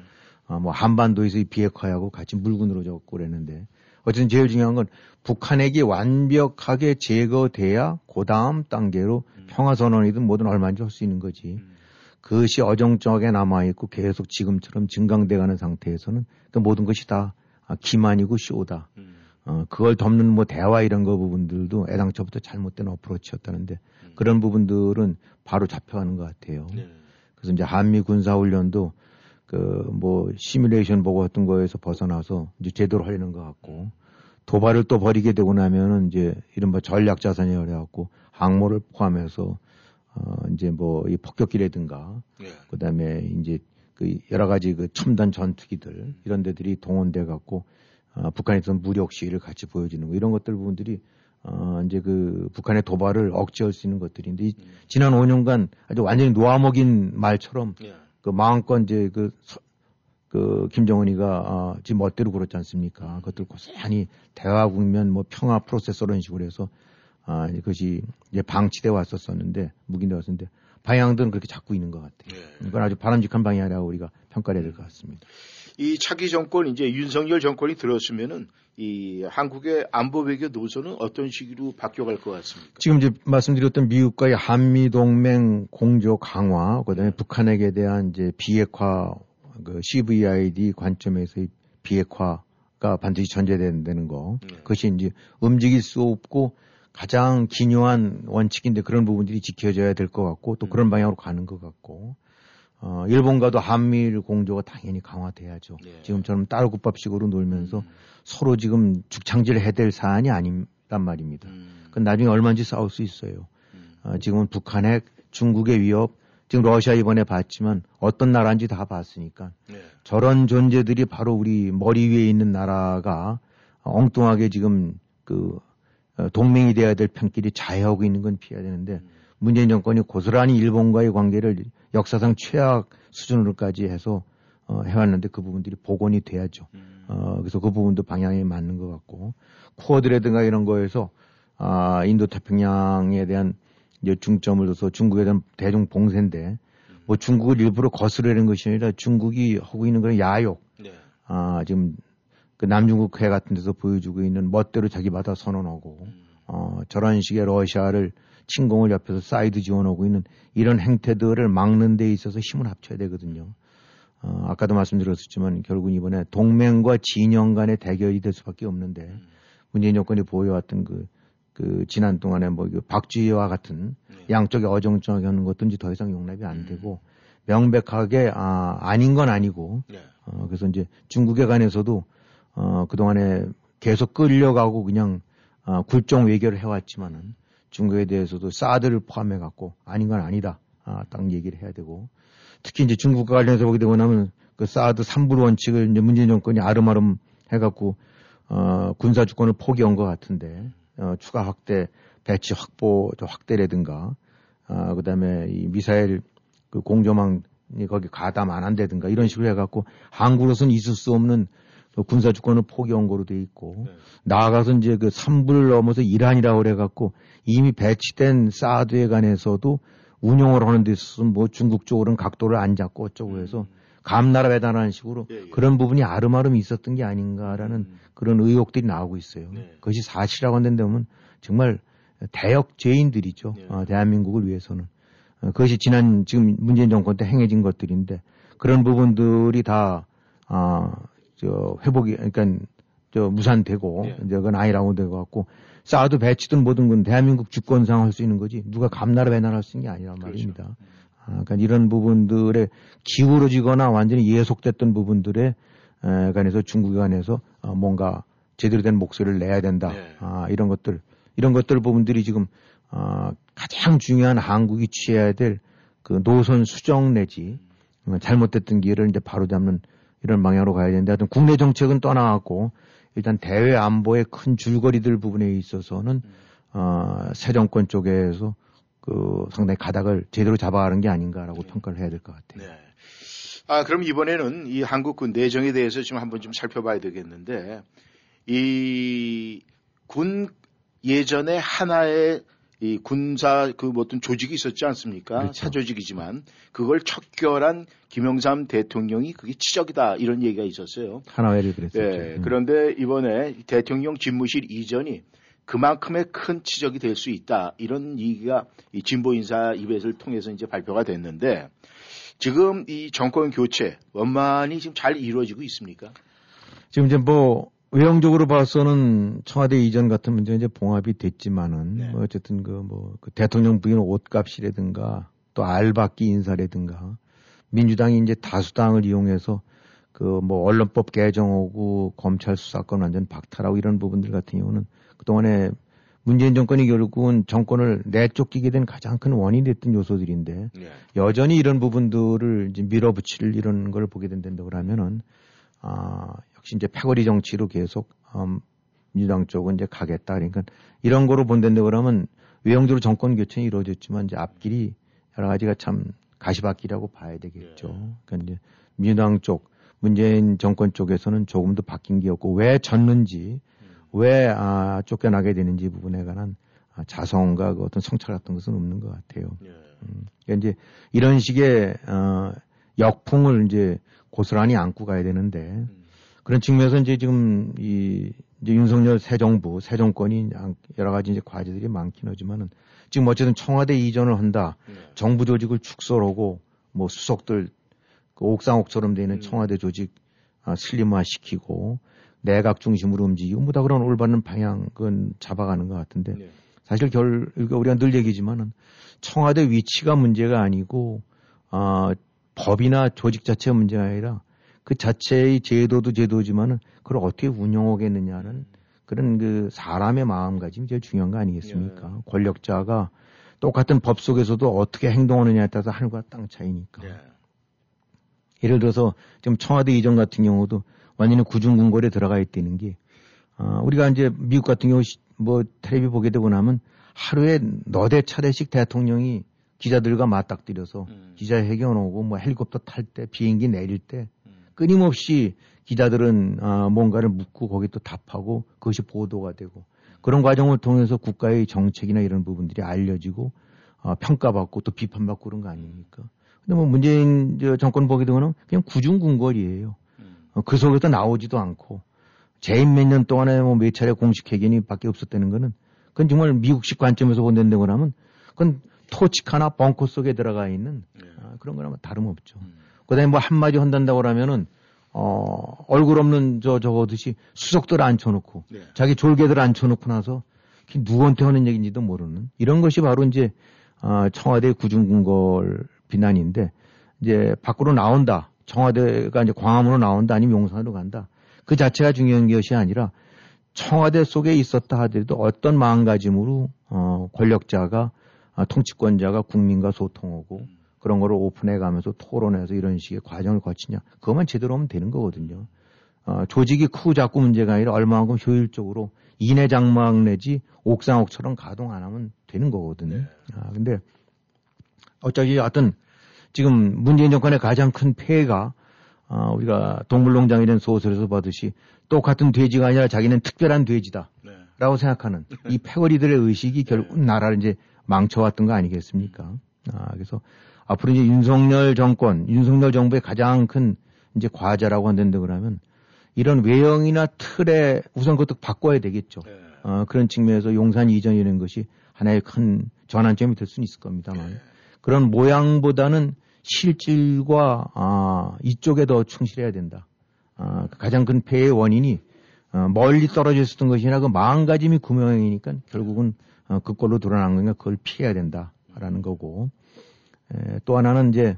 아, 뭐 한반도에서 이 비핵화하고 같이 물건으로 적고 그랬는데 어쨌든 제일 중요한 건 북한핵이 완벽하게 제거돼야 그 다음 단계로 음. 평화선언이든 뭐든 얼마인지 할 수 있는 거지. 음. 그것이 어정쩡하게 남아있고 계속 지금처럼 증강돼가는 상태에서는 그 모든 것이 다 기만이고 쇼다. 음. 어, 그걸 덮는 뭐 대화 이런 거 부분들도 애당초부터 잘못된 어프로치였다는데 음. 그런 부분들은 바로 잡혀가는 것 같아요. 네. 그래서 이제 한미 군사훈련도 그 뭐 시뮬레이션 보고 했던 거에서 벗어나서 이제 제대로 하려는 것 같고 도발을 또 벌이게 되고 나면은 이제 이른바 전략 자산이 어려갖고 항모를 포함해서 어 이제 뭐 이 폭격기라든가 네. 그다음에 이제 그 여러 가지 그 첨단 전투기들 이런 데들이 동원돼 갖고 어, 북한에서 무력 시위를 같이 보여주는 거 이런 것들 부분들이 어, 이제 그 북한의 도발을 억제할 수 있는 것들인데 이, 음. 지난 5년간 아주 완전히 놓아먹인 말처럼 예. 그 마음껏 이제 그, 서, 그 김정은이가 어, 지금 멋대로 그렇지 않습니까? 음. 그것들 고스란히 대화 국면 뭐 평화 프로세서 이런 식으로 해서 아, 그것이 이제 방치돼 왔었었는데 묵인돼 왔었는데 방향들은 그렇게 잡고 있는 것 같아요. 예. 이건 아주 바람직한 방향이라고 우리가 평가해야 될 것 같습니다. 이 차기 정권 이제 윤석열 정권이 들었으면은 이 한국의 안보 외교 노선은 어떤 식으로 바뀌어갈 것 같습니까? 지금 이제 말씀드렸던 미국과의 한미 동맹 공조 강화, 그다음에 네. 북한에게 대한 이제 비핵화, 그 CVID 관점에서의 비핵화가 반드시 전제된다는 거. 네. 그것이 이제 움직일 수 없고 가장 기묘한 원칙인데 그런 부분들이 지켜져야 될 것 같고 또 음. 그런 방향으로 가는 것 같고 어, 일본과도 한미일 공조가 당연히 강화돼야죠. 예. 지금처럼 딸국밥식으로 놀면서 음. 서로 지금 죽창질 해야 될 사안이 아니단 말입니다. 음. 그건 나중에 얼마인지 싸울 수 있어요. 음. 어, 지금은 북한의 중국의 위협, 지금 러시아 이번에 봤지만 어떤 나라인지 다 봤으니까 예. 저런 존재들이 바로 우리 머리 위에 있는 나라가 엉뚱하게 지금 그 어, 동맹이 돼야 될 편끼리 자해하고 있는 건 피해야 되는데 음. 문재인 정권이 고스란히 일본과의 관계를 역사상 최악 수준으로까지 해서 어, 해왔는데 그 부분들이 복원이 돼야죠. 음. 어, 그래서 그 부분도 방향이 맞는 것 같고 쿠어드라든가 이런 거에서 아, 인도 태평양에 대한 이제 중점을 둬서 중국에 대한 대중 봉쇄인데 음. 뭐 중국을 일부러 거스르는 것이 아니라 중국이 하고 있는 그런 야욕. 네. 아, 지금 그 남중국 해 같은 데서 보여주고 있는 멋대로 자기 바다 선언하고 음. 어, 저런 식의 러시아를 침공을 옆에서 사이드 지원하고 있는 이런 행태들을 막는 데 있어서 힘을 합쳐야 되거든요. 어, 아까도 말씀드렸었지만 결국 이번에 동맹과 진영 간의 대결이 될 수밖에 없는데 음. 문재인 정권이 보여왔던 그, 그 지난 동안에 뭐그 박쥐와 같은 네. 양쪽에 어정쩡하게 하는 것도 이제 더 이상 용납이 안 음. 되고 명백하게 아, 아닌 건 아니고 네. 어, 그래서 이제 중국에 관해서도 어, 그동안에 계속 끌려가고 그냥 어, 굴종 외교를 해왔지만은 중국에 대해서도 사드를 포함해 갖고 아닌 건 아니다. 아, 딱 얘기를 해야 되고 특히 이제 중국과 관련해서 보게 되고 나면 그 사드 3불 원칙을 이제 문재인 정권이 아름아름 해갖고 어, 군사 주권을 포기한 것 같은데 어, 추가 확대 배치 확보 확대라든가 아, 그다음에 이 미사일 그 공조망이 거기 가담 안 한다든가 이런 식으로 해갖고 한국으로서는 있을 수 없는 그 군사 주권을 포기한 거로 돼 있고 네. 나아가서 이제 그 3불 넘어서 이란이라고 그래 갖고 이미 배치된 사드에 관해서도 운용을 하는 데 있어서 뭐 중국 쪽으로는 각도를 안 잡고 어쩌고 해서 음. 감나라 배달하는 식으로 예, 예. 그런 부분이 아름아름 있었던 게 아닌가라는 음. 그런 의혹들이 나오고 있어요. 네. 그것이 사실이라고 한다면 정말 대역 죄인들이죠. 네. 어, 대한민국을 위해서는. 어, 그것이 지난 지금 문재인 정권 때 행해진 것들인데 그런 부분들이 다, 아, 저, 회복이, 그러니까 저 무산되고 네. 이제 그건 아니라고 되고 갖고 사드 배치든 뭐든 건 대한민국 주권상 할 수 있는 거지 누가 감나라 배나라 할 수 있는 게 아니란 그렇죠. 말입니다. 아, 그러니까 이런 부분들에 기울어지거나 완전히 예속됐던 부분들에 에, 관해서 중국에 관해서 어, 뭔가 제대로 된 목소리를 내야 된다. 네. 아, 이런 것들 이런 것들 부분들이 지금 어, 가장 중요한 한국이 취해야 될 그 노선 수정 내지 어, 잘못됐던 길을 이제 바로잡는 이런 방향으로 가야 되는데 하여튼 국내 정책은 떠나갔고 일단 대외 안보의 큰 줄거리들 부분에 있어서는 어, 새 정권 쪽에서 그 상당히 가닥을 제대로 잡아가는 게 아닌가라고 네. 평가를 해야 될 것 같아요. 네. 아, 그럼 이번에는 이 한국 군 내정에 대해서 지금 한번 좀 살펴봐야 되겠는데 이 군 예전에 하나의 이 군사 그 어떤 조직이 있었지 않습니까? 그렇죠. 사조직이지만 그걸 척결한 김영삼 대통령이 그게 치적이다 이런 얘기가 있었어요. 하나회를 그랬었죠. 네, 음. 그런데 이번에 대통령 집무실 이전이 그만큼의 큰 치적이 될 수 있다 이런 얘기가 이 진보 인사 입에서 통해서 이제 발표가 됐는데 지금 이 정권 교체 원만히 지금 잘 이루어지고 있습니까? 지금 이제 뭐 외형적으로 봐서는 청와대 이전 같은 문제 이제 봉합이 됐지만은 네. 뭐 어쨌든 그 뭐 그 대통령 부인 옷값이라든가 또 알박기 인사라든가 민주당이 이제 다수당을 이용해서 그 뭐 언론법 개정하고 검찰 수사권 완전 박탈하고 이런 부분들 같은 경우는 그동안에 문재인 정권이 결국은 정권을 내쫓기게 된 가장 큰 원인이 됐던 요소들인데 네. 여전히 이런 부분들을 이제 밀어붙일 이런 걸 보게 된다고 하면은 아 역시 이제 패거리 정치로 계속 음, 민주당 쪽은 이제 가겠다. 그러니까 이런 거로 본다고 그러면 외형적으로 정권 교체는 이루어졌지만 이제 앞길이 여러 가지가 참 가시밭길이라고 봐야 되겠죠. 네. 그러니까 이제 민주당 쪽 문재인 정권 쪽에서는 조금 더 바뀐 게 없고 왜 졌는지 음. 왜 아, 쫓겨나게 되는지 부분에 관한 아, 자성과 그 어떤 성찰 같은 것은 없는 것 같아요. 네. 음, 그러니까 이제 이런 식의 어, 역풍을 이제 고스란히 안고 가야 되는데 음. 그런 측면에서 이제 지금 이 이제 윤석열 새 정부, 새 정권이 여러 가지 이제 과제들이 많긴 하지만은 지금 어쨌든 청와대 이전을 한다. 네. 정부 조직을 축소하고 뭐 수석들 그 옥상옥처럼 되는 음. 청와대 조직 아, 슬림화 시키고 내각 중심으로 움직이고 뭐다 그런 올바른 방향은 잡아가는 것 같은데 네. 사실 결 우리가 늘 얘기지만은 청와대 위치가 문제가 아니고 아 법이나 조직 자체가 문제가 아니라 그 자체의 제도도 제도지만은 그걸 어떻게 운영하겠느냐는 그런 그 사람의 마음가짐이 제일 중요한 거 아니겠습니까? 예. 권력자가 똑같은 법 속에서도 어떻게 행동하느냐에 따라서 하늘과 땅 차이니까. 예. 예를 들어서 지금 청와대 이전 같은 경우도 완전히 구중궁궐에 들어가 있다는 게, 어, 우리가 이제 미국 같은 경우 뭐 텔레비 보게 되고 나면 하루에 너대 차례씩 대통령이 기자들과 맞닥뜨려서 음. 기자회견 오고 뭐 헬리콥터 탈 때 비행기 내릴 때 끊임없이 기자들은 아, 뭔가를 묻고 거기 또 답하고 그것이 보도가 되고 그런 과정을 통해서 국가의 정책이나 이런 부분들이 알려지고 아, 평가받고 또 비판받고 그런 거 아닙니까? 근데 뭐 문재인 정권 보게 되면 그냥 구중궁궐이에요. 어, 그 속에서 나오지도 않고 재임 몇 년 동안에 뭐 몇 차례 공식 회견이 밖에 없었다는 거는 그건 정말 미국식 관점에서 본다고 하면 그건 토칙 하나 벙커 속에 들어가 있는 네. 아, 그런 거랑 다름없죠. 음. 그다음에 뭐 한마디 한단다고 그러면은 어 얼굴 없는 저 저거듯이 수석들 앉혀놓고 네. 자기 졸개들 앉혀놓고 나서 누구한테 하는 얘기인지도 모르는 이런 것이 바로 이제 어, 청와대 구중궁궐 비난인데 이제 밖으로 나온다 청와대가 이제 광화문으로 나온다 아니면 용산으로 간다 그 자체가 중요한 것이 아니라 청와대 속에 있었다 하더라도 어떤 마음가짐으로 어, 권력자가 아, 통치권자가 국민과 소통하고 음. 그런 거를 오픈해 가면서 토론해서 이런 식의 과정을 거치냐. 그것만 제대로 하면 되는 거거든요. 어, 조직이 크고 작고 문제가 아니라 얼마만큼 효율적으로 이내 장막 내지 옥상옥처럼 가동 안 하면 되는 거거든요. 네. 아, 근데 어차피 어떤 지금 문재인 정권의 가장 큰 폐해가 어, 우리가 동물농장이라는 소설에서 보듯이 똑같은 돼지가 아니라 자기는 특별한 돼지다. 네. 라고 생각하는 이 패거리들의 의식이 결국 나라를 이제 망쳐왔던 거 아니겠습니까? 아, 그래서 앞으로 이제 윤석열 정권, 윤석열 정부의 가장 큰 이제 과제라고 한다는데 그러면 이런 외형이나 틀에 우선 그것도 바꿔야 되겠죠. 네. 어, 그런 측면에서 용산 이전이라는 것이 하나의 큰 전환점이 될 수는 있을 겁니다만 네. 그런 모양보다는 실질과 아, 이쪽에 더 충실해야 된다. 아, 가장 큰 폐의 원인이 어, 멀리 떨어져 있었던 것이나 그 마음가짐이 구명이니까 결국은 어, 그꼴로 드러난 거니까 그걸 피해야 된다라는 거고 에, 또 하나는 이제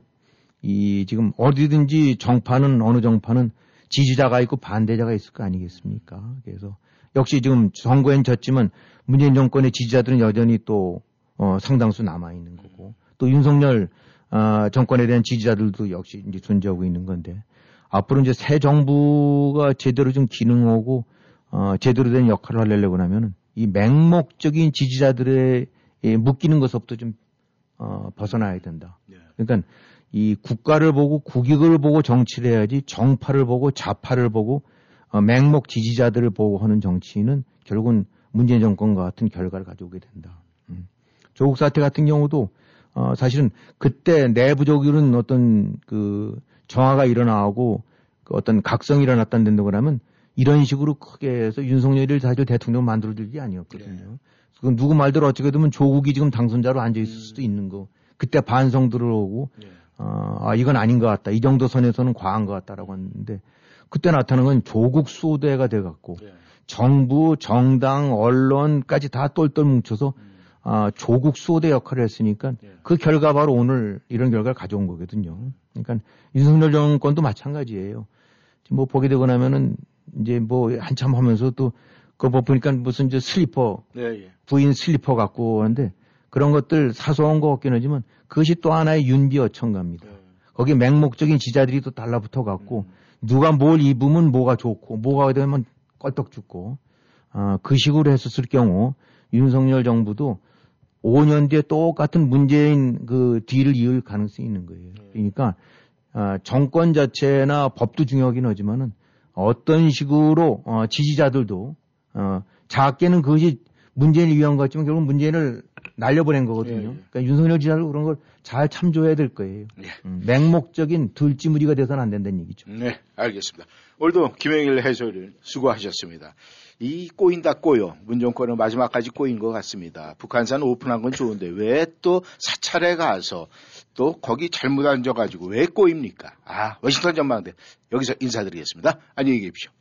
이 지금 어디든지 정파는 어느 정파는 지지자가 있고 반대자가 있을 거 아니겠습니까? 그래서 역시 지금 선거엔 졌지만 문재인 정권의 지지자들은 여전히 또 어, 상당수 남아 있는 거고 또 윤석열 어, 정권에 대한 지지자들도 역시 이제 존재하고 있는 건데 앞으로 이제 새 정부가 제대로 좀 기능하고 어, 제대로 된 역할을 하려고 하면은 이 맹목적인 지지자들의 예, 묶이는 것부터 좀 어, 벗어나야 된다. 네. 그러니까 이 국가를 보고 국익을 보고 정치를 해야지 정파를 보고 좌파를 보고 어, 맹목 지지자들을 보고 하는 정치는 결국은 문재인 정권과 같은 결과를 가져오게 된다. 음. 조국 사태 같은 경우도 어, 사실은 그때 내부적으로는 어떤 그 정화가 일어나고 그 어떤 각성이 일어났다는 데고 하면 이런 식으로 크게 해서 윤석열을 사실 대통령 만들어줄 일이 아니었거든요. 네. 그럼 누구 말대로 어떻게 되면 조국이 지금 당선자로 앉아 있을 수도 있는 거. 그때 반성 들어오고 네. 어, 아, 이건 아닌 것 같다. 이 정도 선에서는 과한 것 같다라고 했는데 그때 나타난 건 조국 수호대가 돼 갖고 네. 정부, 정당, 언론까지 다 똘똘 뭉쳐서 아, 조국 수호대 역할을 했으니까 네. 그 결과 바로 오늘 이런 결과를 가져온 거거든요. 그러니까 윤석열 정권도 마찬가지예요. 뭐 보게 되고 나면은 이제 뭐 한참 하면서 또 그거 뭐 보니까 무슨 이제 슬리퍼 네, 예. 부인 슬리퍼 갖고 하는데 그런 것들 사소한 거 같긴 하지만 그것이 또 하나의 윤비 어천가입니다. 네. 거기에 맹목적인 지자들이 또 달라붙어 갖고 누가 뭘 입으면 뭐가 좋고 뭐가 되면 껄떡 죽고 아, 그 식으로 했었을 경우 윤석열 정부도 5년 뒤에 똑같은 문재인 그 뒤를 이을 가능성이 있는 거예요. 그러니까 아, 정권 자체나 법도 중요하긴 하지만은 어떤 식으로 어, 지지자들도 어, 작게는 그것이 문재인을 위한 것 같지만 결국 문재인을 날려보낸 거거든요. 예, 예. 그러니까 윤석열 지지자들 그런 걸 잘 참조해야 될 거예요. 예. 음, 맹목적인 들쥐무리가 돼서는 안 된다는 얘기죠. 네, 알겠습니다. 오늘도 김영일 해설을 수고하셨습니다. 이 꼬인다 꼬여 문정권은 마지막까지 꼬인 것 같습니다. 북한산 오픈한 건 좋은데 왜 또 사찰에 가서 또 거기 잘못 앉아가지고 왜 꼬입니까? 아 워싱턴 전망대 여기서 인사드리겠습니다. 안녕히 계십시오.